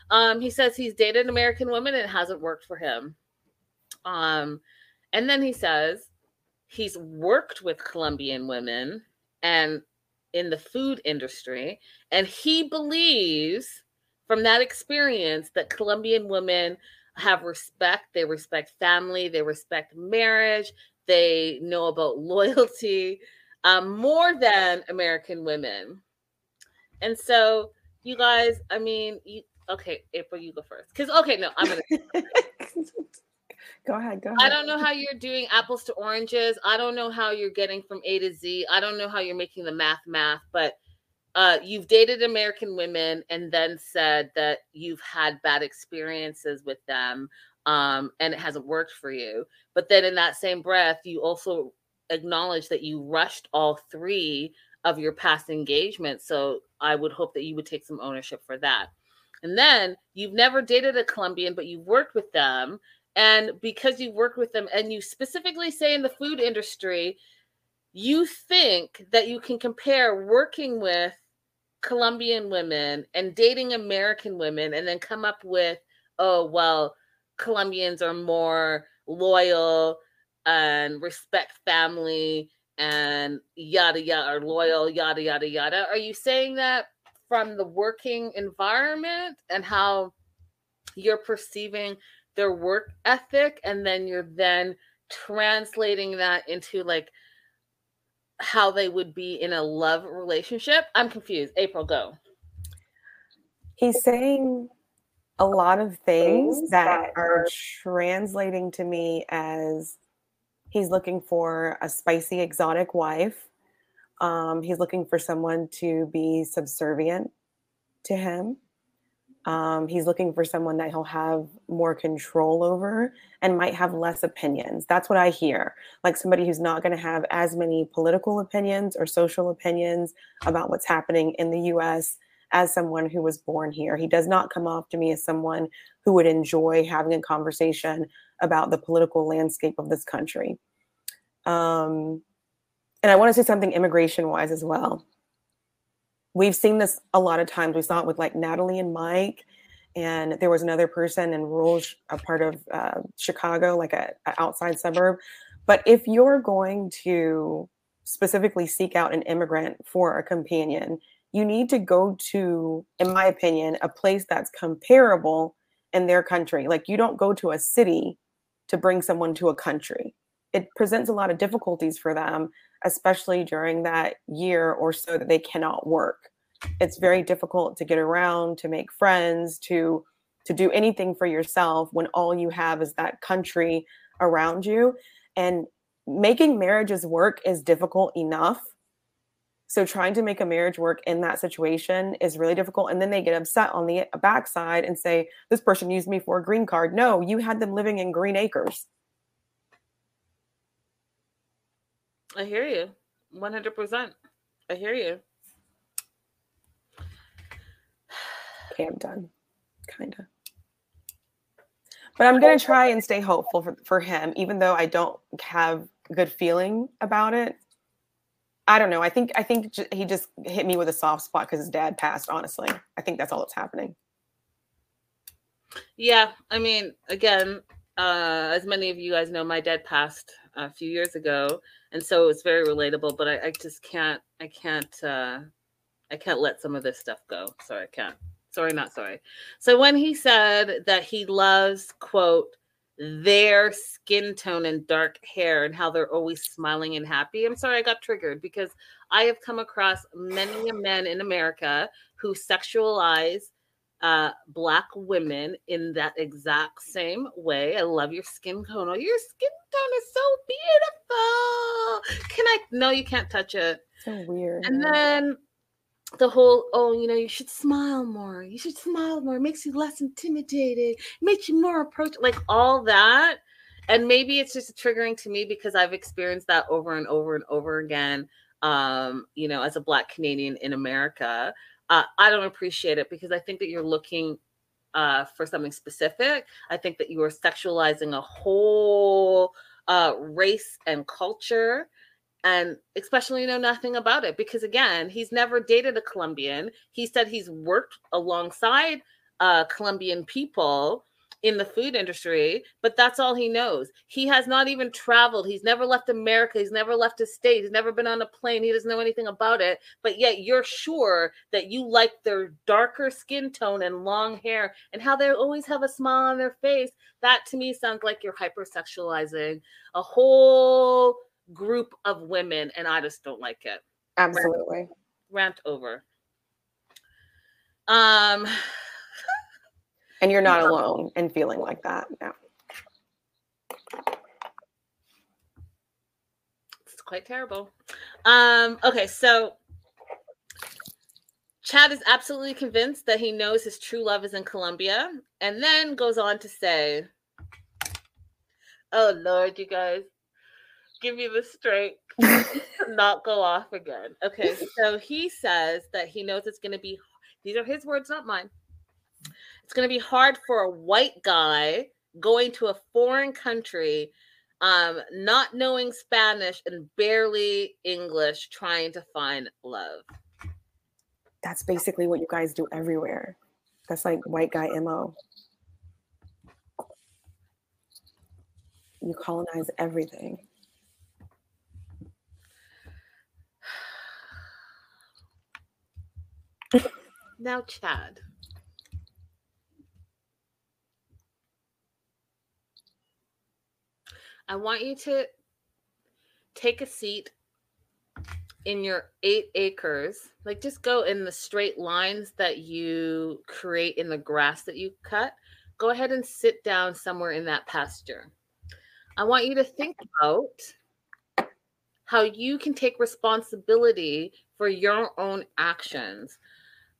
Um he says he's dated an american woman and it hasn't worked for him. Um and then he says he's worked with colombian women and in the food industry. And he believes from that experience that Colombian women have respect, they respect family, they respect marriage, they know about loyalty um, more than American women. And so, you guys, I mean, you, okay, April, you go first. Because, okay, no, I'm going to. Go ahead. Go ahead. I don't know how you're doing apples to oranges. I don't know how you're getting from A to Z. I don't know how you're making the math math, but uh, you've dated American women and then said that you've had bad experiences with them um, and it hasn't worked for you. But then in that same breath, you also acknowledge that you rushed all three of your past engagements. So I would hope that you would take some ownership for that. And then you've never dated a Colombian, but you've worked with them and because you work with them and you specifically say in the food industry, you think that you can compare working with Colombian women and dating American women and then come up with, oh, well, Colombians are more loyal and respect family and yada yada are loyal yada yada yada. Are you saying that from the working environment and how you're perceiving their work ethic and then you're then translating that into like how they would be in a love relationship. I'm confused. April go. He's saying a lot of things that are translating to me as he's looking for a spicy exotic wife. Um, he's looking for someone to be subservient to him um, he's looking for someone that he'll have more control over and might have less opinions. That's what I hear. Like somebody who's not going to have as many political opinions or social opinions about what's happening in the US as someone who was born here. He does not come off to me as someone who would enjoy having a conversation about the political landscape of this country. Um, and I want to say something immigration wise as well. We've seen this a lot of times. We saw it with like Natalie and Mike, and there was another person in rural, a part of uh, Chicago, like a, a outside suburb. But if you're going to specifically seek out an immigrant for a companion, you need to go to, in my opinion, a place that's comparable in their country. Like you don't go to a city to bring someone to a country. It presents a lot of difficulties for them, especially during that year or so that they cannot work. It's very difficult to get around, to make friends, to to do anything for yourself when all you have is that country around you. And making marriages work is difficult enough so trying to make a marriage work in that situation is really difficult. And then they get upset on the backside and say, this person used me for a green card. No, you had them living in green acres. I hear you 100%. I hear you. Okay, I'm done. Kind of. But I'm going to try and stay hopeful for, for him, even though I don't have good feeling about it. I don't know. I think I think j- he just hit me with a soft spot because his dad passed. Honestly, I think that's all that's happening. Yeah, I mean, again, uh, as many of you guys know, my dad passed a few years ago, and so it's very relatable. But I, I just can't, I can't, uh, I can't let some of this stuff go. Sorry, I can't. Sorry, not sorry. So when he said that he loves quote their skin tone and dark hair and how they're always smiling and happy. I'm sorry I got triggered because I have come across many men in America who sexualize uh, black women in that exact same way. I love your skin tone. Oh, your skin tone is so beautiful. Can I? No, you can't touch it. So weird. And then the whole oh you know you should smile more you should smile more it makes you less intimidated makes you more approach like all that and maybe it's just triggering to me because i've experienced that over and over and over again um you know as a black canadian in america uh, i don't appreciate it because i think that you're looking uh, for something specific. I think that you are sexualizing a whole uh, race and culture and especially you know nothing about it because again he's never dated a colombian. He said he's worked alongside uh, colombian people in the food industry but that's all he knows. He has not even traveled. He's never left america. He's never left his state. He's never been on a plane. He doesn't know anything about it. But yet you're sure that you like their darker skin tone and long hair and how they always have a smile on their face. That to me sounds like you're hypersexualizing a whole group of women, and I just don't like it. Absolutely. Rant, rant over. Um, and you're not alone in feeling like that. Yeah. It's quite terrible. Um, okay, so Chad is absolutely convinced that he knows his true love is in Colombia, and then goes on to say, Oh Lord, you guys, give me the strength to not go off again. Okay, so he says that he knows it's going to be, these are his words, not mine. It's going to be hard for a white guy going to a foreign country, um, not knowing Spanish and barely English, trying to find love. That's basically what you guys do everywhere. That's like white guy MO. You colonize everything. now, Chad. I want you to take a seat in your eight acres. Like, just go in the straight lines that you create in the grass that you cut. Go ahead and sit down somewhere in that pasture. I want you to think about how you can take responsibility for your own actions.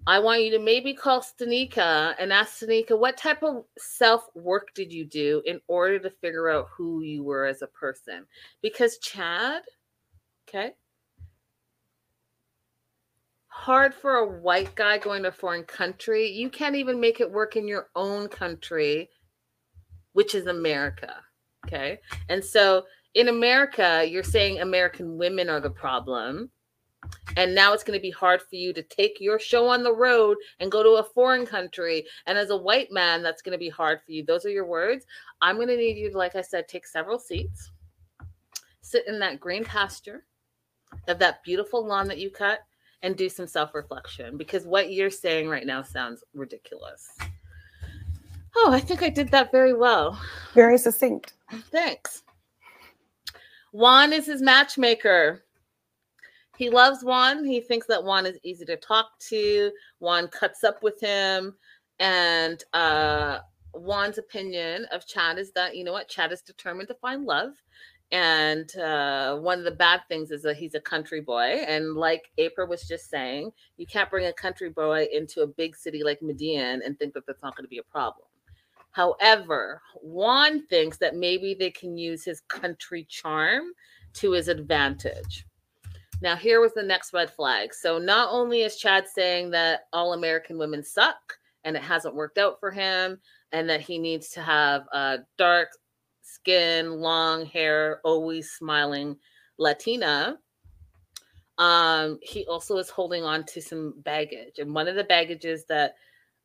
I want you to maybe call Stanika and ask Stanika what type of self work did you do in order to figure out who you were as a person? Because Chad, okay, hard for a white guy going to a foreign country. You can't even make it work in your own country, which is America. Okay. And so in America, you're saying American women are the problem And now it's going to be hard for you to take your show on the road and go to a foreign country. And as a white man, that's going to be hard for you. Those are your words. I'm going to need you to, like I said, take several seats, sit in that green pasture of that beautiful lawn that you cut, and do some self reflection because what you're saying right now sounds ridiculous. Oh, I think I did that very well. Very succinct. Thanks. Juan is his matchmaker. He loves Juan. He thinks that Juan is easy to talk to. Juan cuts up with him. And uh, Juan's opinion of Chad is that, you know what, Chad is determined to find love. And uh, one of the bad things is that he's a country boy. And like April was just saying, you can't bring a country boy into a big city like Medellin and think that that's not going to be a problem. However, Juan thinks that maybe they can use his country charm to his advantage. Now, here was the next red flag. So, not only is Chad saying that all American women suck and it hasn't worked out for him, and that he needs to have a dark skin, long hair, always smiling Latina, um, he also is holding on to some baggage. And one of the baggages that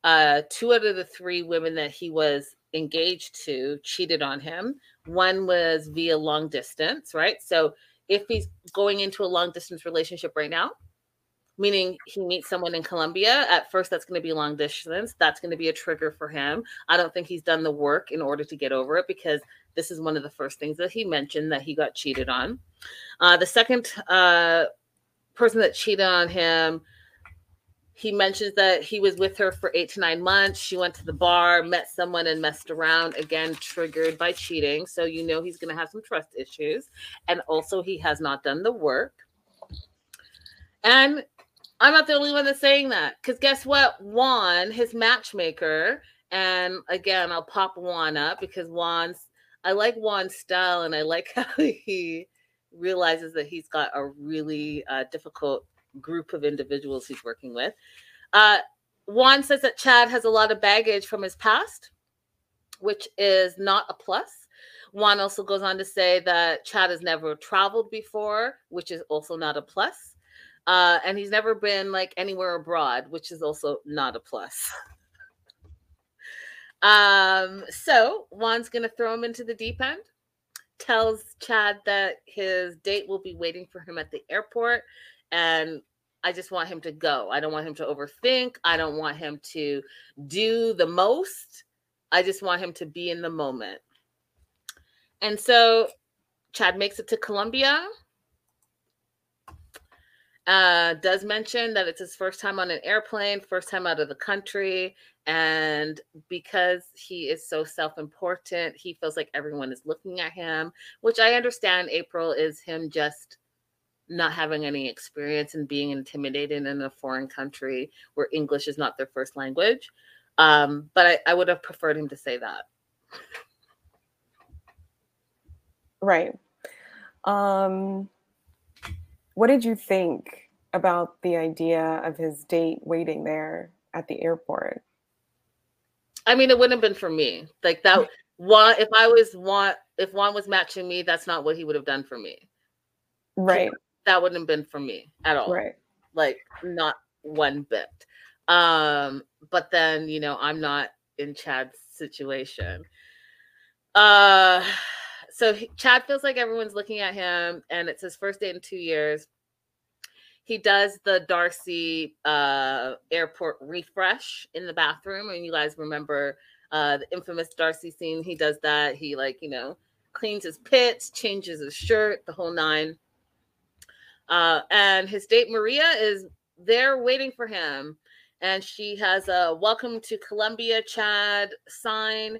uh, two out of the three women that he was engaged to cheated on him. One was via long distance, right? So if he's going into a long distance relationship right now, meaning he meets someone in Colombia, at first that's going to be long distance. That's going to be a trigger for him. I don't think he's done the work in order to get over it because this is one of the first things that he mentioned that he got cheated on. Uh, the second uh, person that cheated on him he mentions that he was with her for eight to nine months. She went to the bar, met someone, and messed around. Again, triggered by cheating. So you know he's going to have some trust issues. And also, he has not done the work. And I'm not the only one that's saying that. Because guess what? Juan, his matchmaker, and again, I'll pop Juan up because Juan's, I like Juan's style and I like how he realizes that he's got a really uh, difficult group of individuals he's working with. Uh, Juan says that Chad has a lot of baggage from his past, which is not a plus. Juan also goes on to say that Chad has never traveled before, which is also not a plus. Uh, and he's never been like anywhere abroad, which is also not a plus. um, so Juan's gonna throw him into the deep end, tells Chad that his date will be waiting for him at the airport and I just want him to go. I don't want him to overthink. I don't want him to do the most. I just want him to be in the moment. And so Chad makes it to Colombia. Uh, does mention that it's his first time on an airplane, first time out of the country. And because he is so self important, he feels like everyone is looking at him, which I understand, April, is him just not having any experience and being intimidated in a foreign country where English is not their first language. Um, but I, I would have preferred him to say that. Right. Um, what did you think about the idea of his date waiting there at the airport? I mean, it wouldn't have been for me. Like that. Juan, if I was Juan, if Juan was matching me, that's not what he would have done for me. Right that wouldn't have been for me at all. Right. Like not one bit. Um, but then, you know, I'm not in Chad's situation. Uh so he, Chad feels like everyone's looking at him and it's his first date in 2 years. He does the Darcey uh airport refresh in the bathroom and you guys remember uh the infamous Darcey scene. He does that. He like, you know, cleans his pits, changes his shirt, the whole nine. Uh, and his date Maria is there waiting for him. And she has a welcome to Colombia, Chad sign.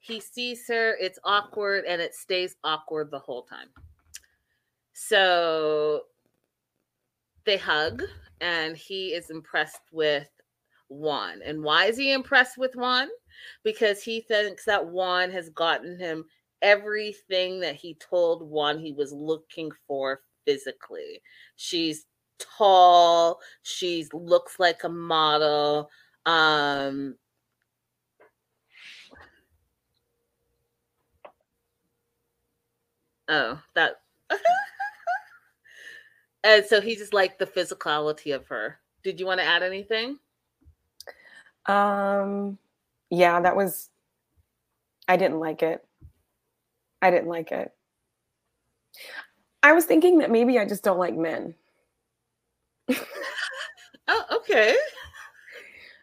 He sees her, it's awkward, and it stays awkward the whole time. So they hug, and he is impressed with Juan. And why is he impressed with Juan? Because he thinks that Juan has gotten him everything that he told Juan he was looking for physically. She's tall, she looks like a model. Um Oh, that And so he just liked the physicality of her. Did you want to add anything? Um, yeah, that was. I didn't like it. I didn't like it. I was thinking that maybe I just don't like men. oh, okay.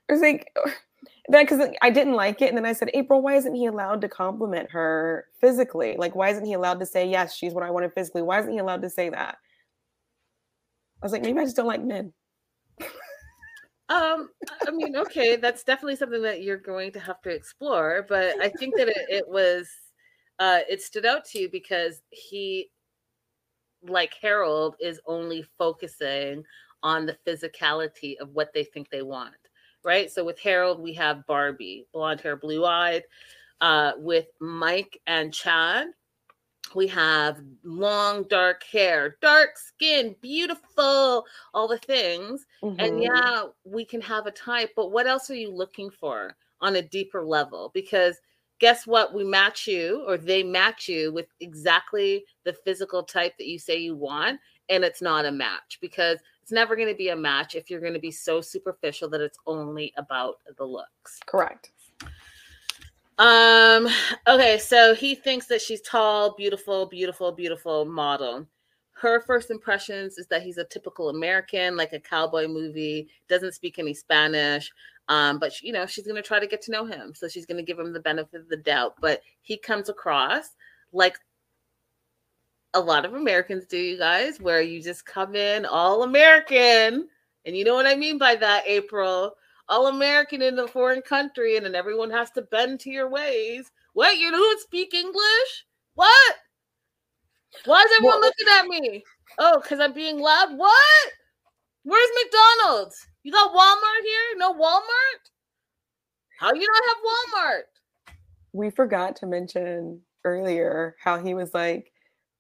I was like, that because I didn't like it, and then I said, April, why isn't he allowed to compliment her physically? Like, why isn't he allowed to say yes, she's what I wanted physically? Why isn't he allowed to say that? I was like, maybe I just don't like men. um, I mean, okay, that's definitely something that you're going to have to explore, but I think that it, it was uh it stood out to you because he like Harold is only focusing on the physicality of what they think they want right? So with Harold, we have Barbie, blonde hair, blue eyed. Uh, with Mike and Chad, we have long dark hair, dark skin, beautiful, all the things. Mm-hmm. And yeah, we can have a type, but what else are you looking for on a deeper level? Because guess what? We match you or they match you with exactly the physical type that you say you want. And it's not a match because it's never going to be a match if you're going to be so superficial that it's only about the looks. Correct. Um okay, so he thinks that she's tall, beautiful, beautiful, beautiful model. Her first impressions is that he's a typical American, like a cowboy movie, doesn't speak any Spanish. Um, but you know, she's gonna try to get to know him. So she's gonna give him the benefit of the doubt. But he comes across like a lot of Americans do, you guys, where you just come in all American. And you know what I mean by that, April? All American in a foreign country, and then everyone has to bend to your ways. What? You don't speak English? What? Why is everyone looking at me? Oh, because I'm being loud? What? Where's McDonald's? You got Walmart here? No Walmart? How you not have Walmart? We forgot to mention earlier how he was like,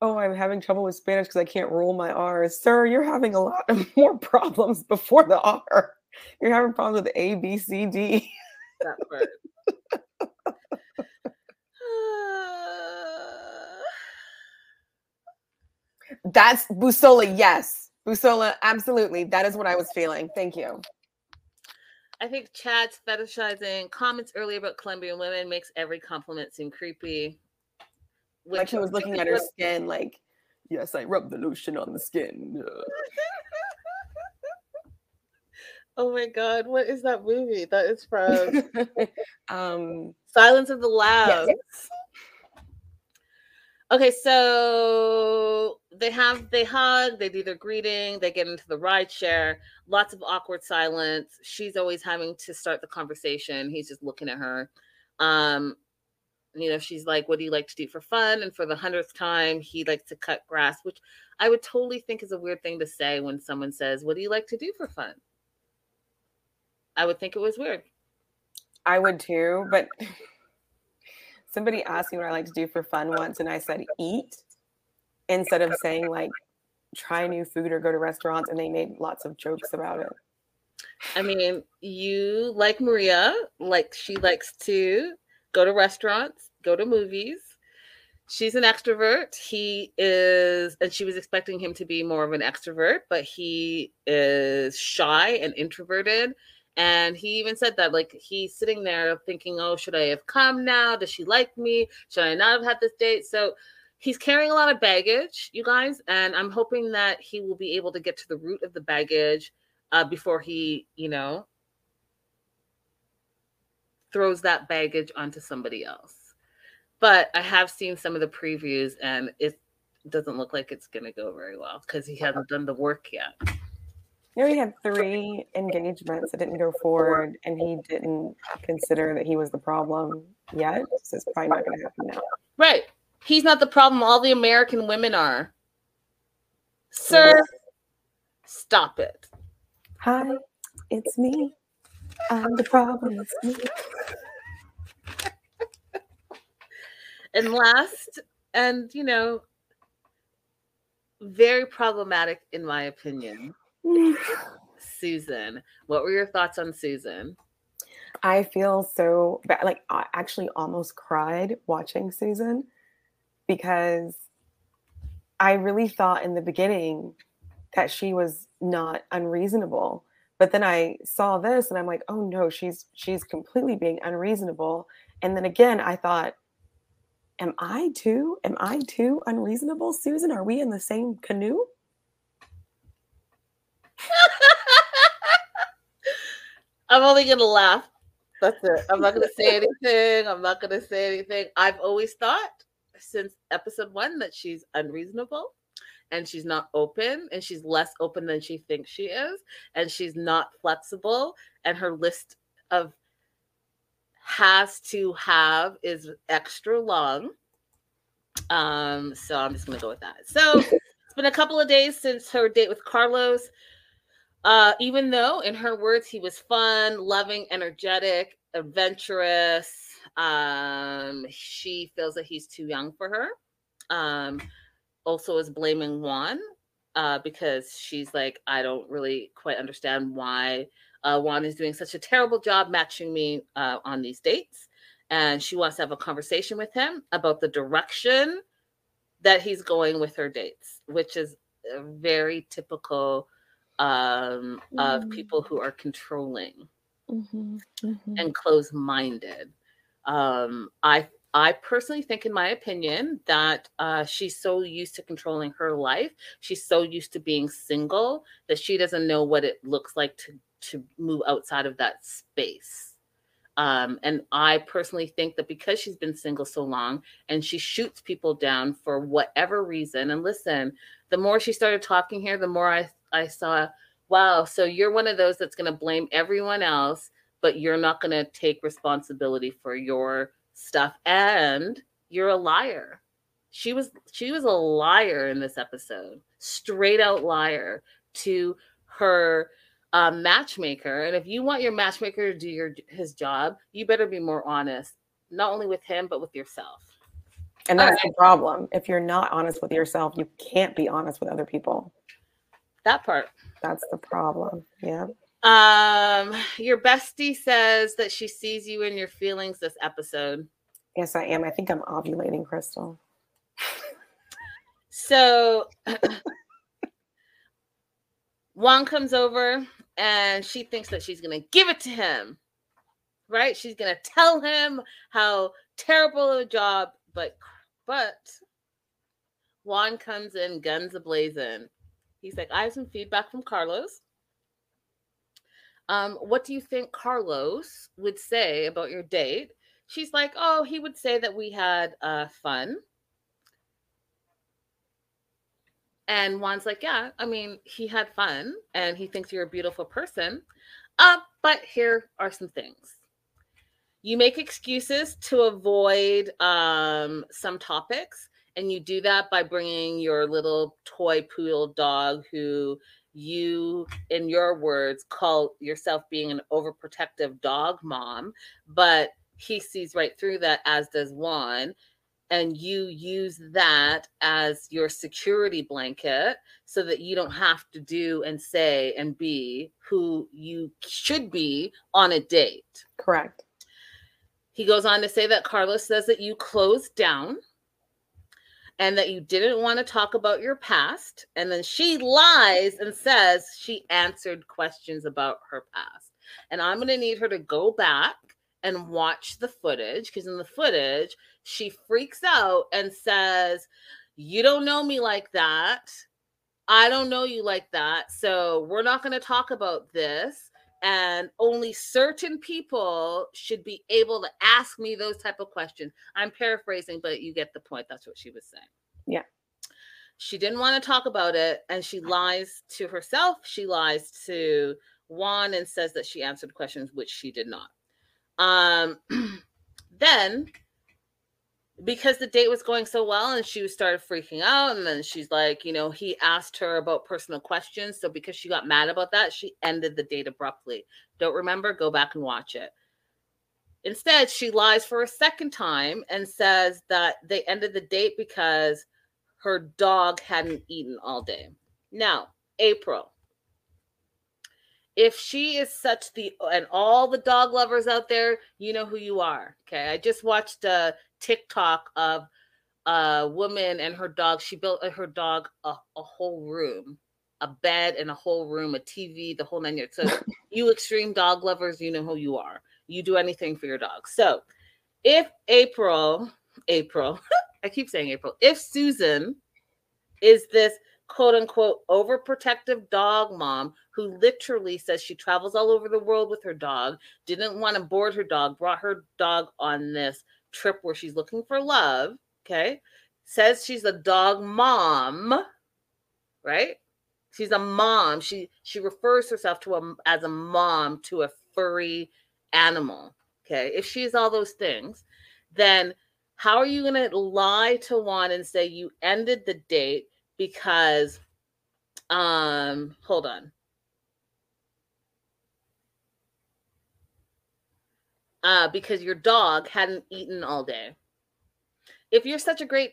oh, I'm having trouble with Spanish because I can't roll my R's. Sir, you're having a lot of more problems before the R. You're having problems with A, B, C, D. That part. That's Busola, yes. Busola, absolutely. That is what I was feeling. Thank you. I think Chad's fetishizing comments earlier about Colombian women makes every compliment seem creepy like he was looking at her skin, like, yes, I rubbed the lotion on the skin. oh my god, what is that movie? That is from um Silence of the Lambs. Yes. Okay, so they have they hug, they do their greeting, they get into the ride share, lots of awkward silence. She's always having to start the conversation. He's just looking at her. Um, you know, she's like, What do you like to do for fun? And for the hundredth time, he likes to cut grass, which I would totally think is a weird thing to say when someone says, What do you like to do for fun? I would think it was weird. I would too, but somebody asked me what I like to do for fun once, and I said eat instead of saying like try new food or go to restaurants, and they made lots of jokes about it. I mean, you like Maria, like she likes to go to restaurants, go to movies. She's an extrovert. He is, and she was expecting him to be more of an extrovert, but he is shy and introverted. And he even said that, like, he's sitting there thinking, oh, should I have come now? Does she like me? Should I not have had this date? So he's carrying a lot of baggage, you guys. And I'm hoping that he will be able to get to the root of the baggage uh, before he, you know, throws that baggage onto somebody else. But I have seen some of the previews and it doesn't look like it's going to go very well because he hasn't done the work yet. You know, he had three engagements that didn't go forward, and he didn't consider that he was the problem yet. So it's probably not going to happen now. Right. He's not the problem. All the American women are. Sir, stop it. Hi, it's me. I'm the problem. It's me. and last, and you know, very problematic in my opinion. Susan, what were your thoughts on Susan? I feel so bad. Like, I actually almost cried watching Susan because I really thought in the beginning that she was not unreasonable. But then I saw this and I'm like, oh no, she's she's completely being unreasonable. And then again, I thought, am I too? Am I too unreasonable, Susan? Are we in the same canoe? I'm only gonna laugh. That's it. I'm not gonna say anything. I'm not gonna say anything. I've always thought since episode one that she's unreasonable and she's not open and she's less open than she thinks she is and she's not flexible and her list of has to have is extra long um so i'm just gonna go with that so it's been a couple of days since her date with carlos uh even though in her words he was fun loving energetic adventurous um she feels that he's too young for her um also is blaming Juan uh, because she's like, I don't really quite understand why uh, Juan is doing such a terrible job matching me uh, on these dates. And she wants to have a conversation with him about the direction that he's going with her dates, which is very typical um, mm. of people who are controlling mm-hmm, mm-hmm. and close minded. Um, I I personally think, in my opinion, that uh, she's so used to controlling her life. She's so used to being single that she doesn't know what it looks like to to move outside of that space. Um, and I personally think that because she's been single so long and she shoots people down for whatever reason. And listen, the more she started talking here, the more I I saw, wow, so you're one of those that's going to blame everyone else, but you're not going to take responsibility for your stuff and you're a liar she was she was a liar in this episode straight out liar to her uh, matchmaker and if you want your matchmaker to do your his job you better be more honest not only with him but with yourself and that's right. the problem if you're not honest with yourself you can't be honest with other people that part that's the problem yeah um, your bestie says that she sees you in your feelings this episode. Yes, I am. I think I'm ovulating, Crystal. So Juan comes over and she thinks that she's gonna give it to him. Right? She's gonna tell him how terrible a job, but but Juan comes in guns a blazing. He's like, I have some feedback from Carlos. Um, what do you think Carlos would say about your date? She's like, oh, he would say that we had uh, fun. And Juan's like, yeah, I mean, he had fun and he thinks you're a beautiful person. Uh, but here are some things. You make excuses to avoid um, some topics, and you do that by bringing your little toy poodle dog who you, in your words, call yourself being an overprotective dog mom, but he sees right through that, as does Juan. And you use that as your security blanket so that you don't have to do and say and be who you should be on a date. Correct. He goes on to say that Carlos says that you closed down and that you didn't want to talk about your past. And then she lies and says she answered questions about her past. And I'm going to need her to go back and watch the footage because in the footage, she freaks out and says, You don't know me like that. I don't know you like that. So we're not going to talk about this. And only certain people should be able to ask me those type of questions. I'm paraphrasing but you get the point. That's what she was saying. Yeah. She didn't want to talk about it and she lies to herself. She lies to juan and says that she answered questions which she did not. Um then because the date was going so well and she started freaking out and then she's like you know he asked her about personal questions so because she got mad about that she ended the date abruptly. Don't remember? Go back and watch it. Instead she lies for a second time and says that they ended the date because her dog hadn't eaten all day. Now april if she is such the and all the dog lovers out there you know who you are okay i just watched a tiktok of a woman and her dog she built uh, her dog a, a whole room a bed and a whole room, a TV, the whole nine yards. So you extreme dog lovers, you know who you are. You do anything for your dog. So if April, April, I keep saying April, if Susan is this quote unquote overprotective dog mom who literally says she travels all over the world with her dog, didn't want to board her dog, brought her dog on this trip where she's looking for love, okay? Says she's a dog mom, right? She's a mom. She she refers herself to a as a mom to a furry animal. Okay. If she's all those things, then how are you going to lie to Juan and say you ended the date because um hold on. Uh, because your dog hadn't eaten all day. If you're such a great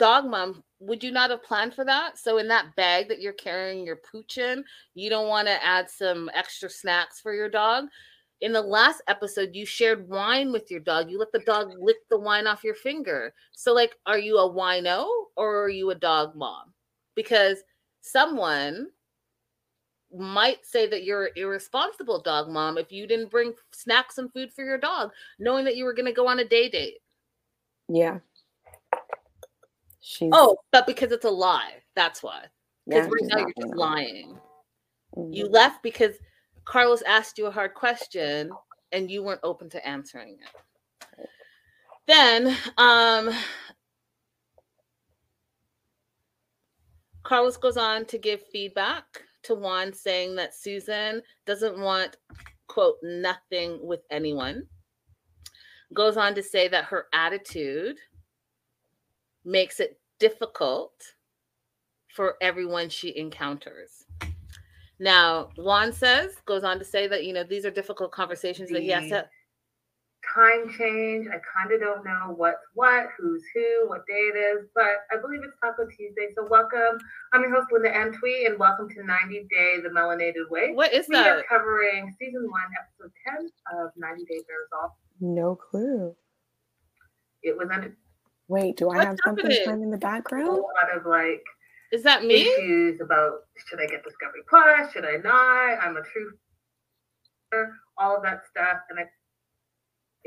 dog mom, would you not have planned for that? So in that bag that you're carrying your pooch in, you don't want to add some extra snacks for your dog in the last episode you shared wine with your dog. You let the dog lick the wine off your finger. So like are you a wino or are you a dog mom? Because someone might say that you're an irresponsible dog mom if you didn't bring snacks and food for your dog knowing that you were going to go on a day date. Yeah. She's... oh but because it's a lie that's why. Because yeah, right now you're just lying. Mm-hmm. you left because Carlos asked you a hard question and you weren't open to answering it. Then um, Carlos goes on to give feedback to Juan saying that Susan doesn't want, quote, nothing with anyone. Goes on to say that her attitude makes it difficult for everyone she encounters. Now, Juan says, goes on to say that, you know, these are difficult conversations the that he has to. Time change. I kind of don't know what's what, who's who, what day it is, but I believe it's Taco Tuesday. So, welcome. I'm your host, Linda Antwi, and welcome to 90 Day The Melanated Way. What is we that? We are covering season one, episode 10 of 90 Day Bears Off. No clue. It was under. Wait, do I What's have something playing in the background? A lot of like is that me? Issues about should I get Discovery Plus? Should I not? I'm a true all of that stuff. And I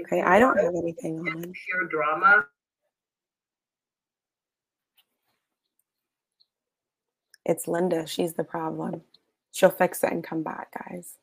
Okay, I don't have anything on. Pure drama. It's Linda. She's the problem. She'll fix it and come back, guys.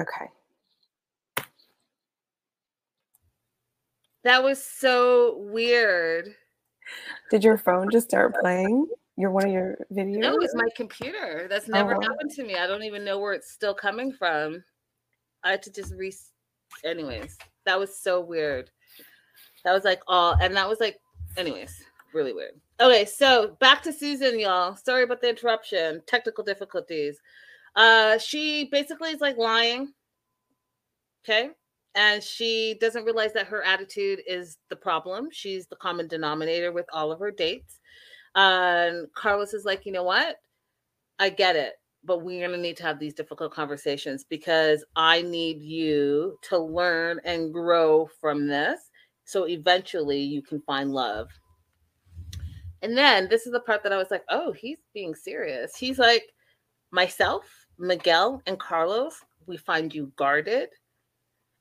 Okay. That was so weird. Did your phone just start playing? Your one of your videos? No, it's my computer. That's never oh. happened to me. I don't even know where it's still coming from. I had to just re anyways. That was so weird. That was like all and that was like anyways, really weird. Okay, so back to Susan, y'all. Sorry about the interruption. Technical difficulties. Uh, she basically is like lying. Okay. And she doesn't realize that her attitude is the problem. She's the common denominator with all of her dates. And Carlos is like, you know what? I get it, but we're going to need to have these difficult conversations because I need you to learn and grow from this. So eventually you can find love. And then this is the part that I was like, oh, he's being serious. He's like, myself, Miguel and Carlos, we find you guarded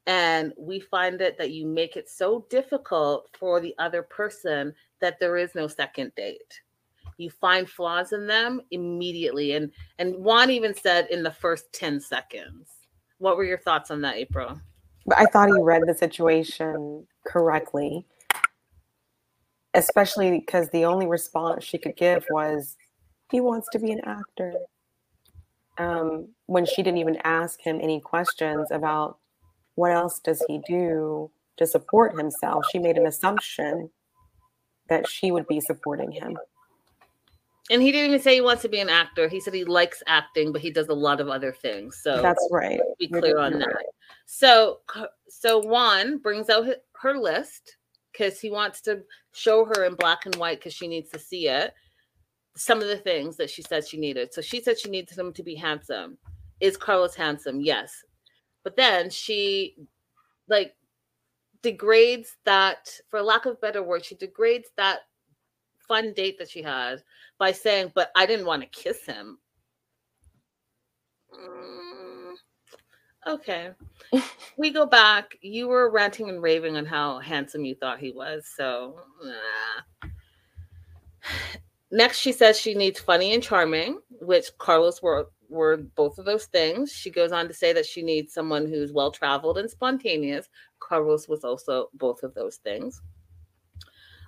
and we find it that you make it so difficult for the other person that there is no second date. You find flaws in them immediately and and juan even said in the first 10 seconds. What were your thoughts on that april? I thought he read the situation correctly especially because the only response she could give was he wants to be an actor um, when she didn't even ask him any questions about what else does he do to support himself, she made an assumption that she would be supporting him. And he didn't even say he wants to be an actor. He said he likes acting, but he does a lot of other things. So That's right. be You're clear on that. right. So, so Juan brings out her list because he wants to show her in black and white because she needs to see it. Some of the things that she said she needed. So she said she needs him to be handsome. Is Carlos handsome? Yes. But then she like degrades that, for lack of a better word, she degrades that fun date that she had by saying, "But I didn't want to kiss him." Mm, okay, we go back. You were ranting and raving on how handsome you thought he was. So nah. Next, she says she needs funny and charming, which Carlos were were both of those things. She goes on to say that she needs someone who's well traveled and spontaneous. Carlos was also both of those things.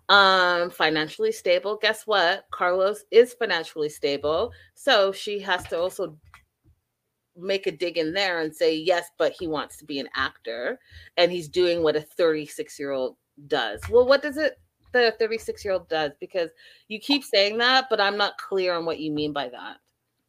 Um financially stable. Guess what? Carlos is financially stable. So she has to also make a dig in there and say yes but he wants to be an actor and he's doing what a 36 year old does. Well what does it the 36 year old does because you keep saying that but i'm not clear on what you mean by that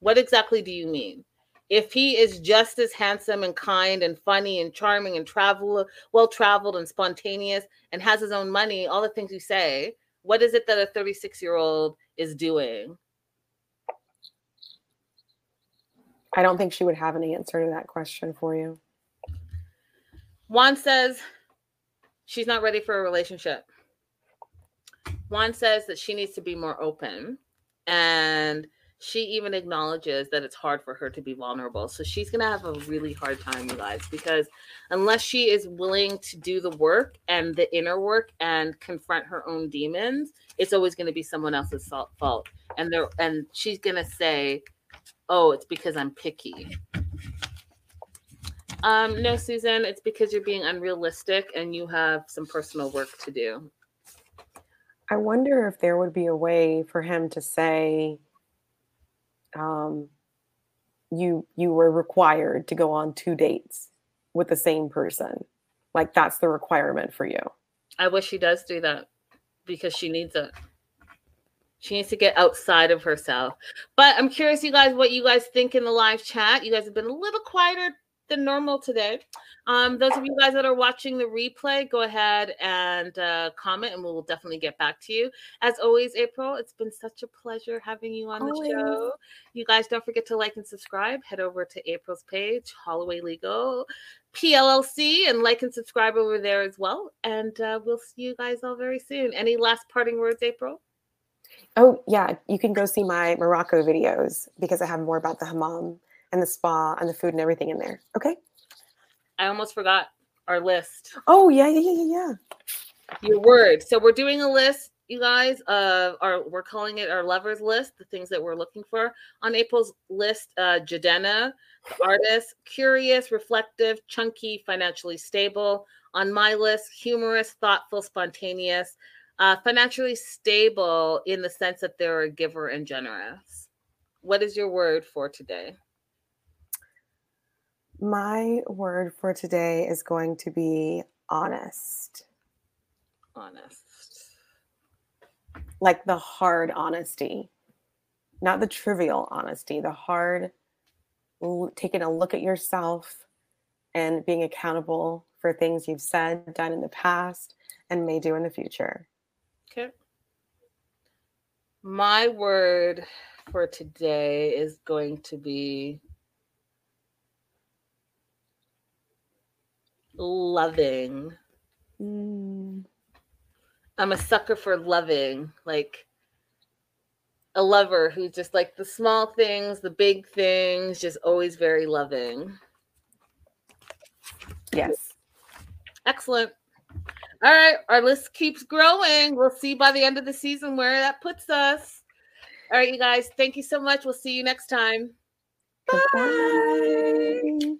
what exactly do you mean if he is just as handsome and kind and funny and charming and travel well traveled and spontaneous and has his own money, all the things you say, what is it that a 36 year old is doing? I don't think she would have an answer to that question for you. Juan says she's not ready for a relationship. Juan says that she needs to be more open. And she even acknowledges that it's hard for her to be vulnerable. So she's going to have a really hard time, you guys, because unless she is willing to do the work and the inner work and confront her own demons, it's always going to be someone else's fault-. And there, and she's going to say, "Oh, it's because I'm picky." Um, no, Susan, it's because you're being unrealistic and you have some personal work to do. I wonder if there would be a way for him to say, um, you you were required to go on two dates with the same person. Like that's the requirement for you. I wish she does do that because she needs it. She needs to get outside of herself. But I'm curious, you guys, what you guys think in the live chat. You guys have been a little quieter than normal today. Um, those of you guys that are watching the replay, go ahead and uh, comment, and we'll definitely get back to you. As always, April, it's been such a pleasure having you on Always. the show. You guys don't forget to like and subscribe. Head over to April's page, Holloway Legal PLLC, and like and subscribe over there as well. And uh, we'll see you guys all very soon. Any last parting words, April? Oh yeah, you can go see my Morocco videos because I have more about the hammam and the spa and the food and everything in there. Okay. I almost forgot our list. Oh yeah, yeah, yeah, yeah, yeah. your word. So we're doing a list, you guys. Uh, our we're calling it our lovers list. The things that we're looking for on April's list: uh, Jadena, the artist, curious, reflective, chunky, financially stable. On my list, humorous, thoughtful, spontaneous, uh, financially stable in the sense that they're a giver and generous. What is your word for today? My word for today is going to be honest. Honest. Like the hard honesty, not the trivial honesty, the hard taking a look at yourself and being accountable for things you've said, done in the past, and may do in the future. Okay. My word for today is going to be loving. Mm, I'm a sucker for loving, like a lover who's just like the small things, the big things, just always very loving. yes. Excellent. All right, our list keeps growing. We'll see by the end of the season where that puts us. All right, you guys, thank you so much. We'll see you next time. Goodbye.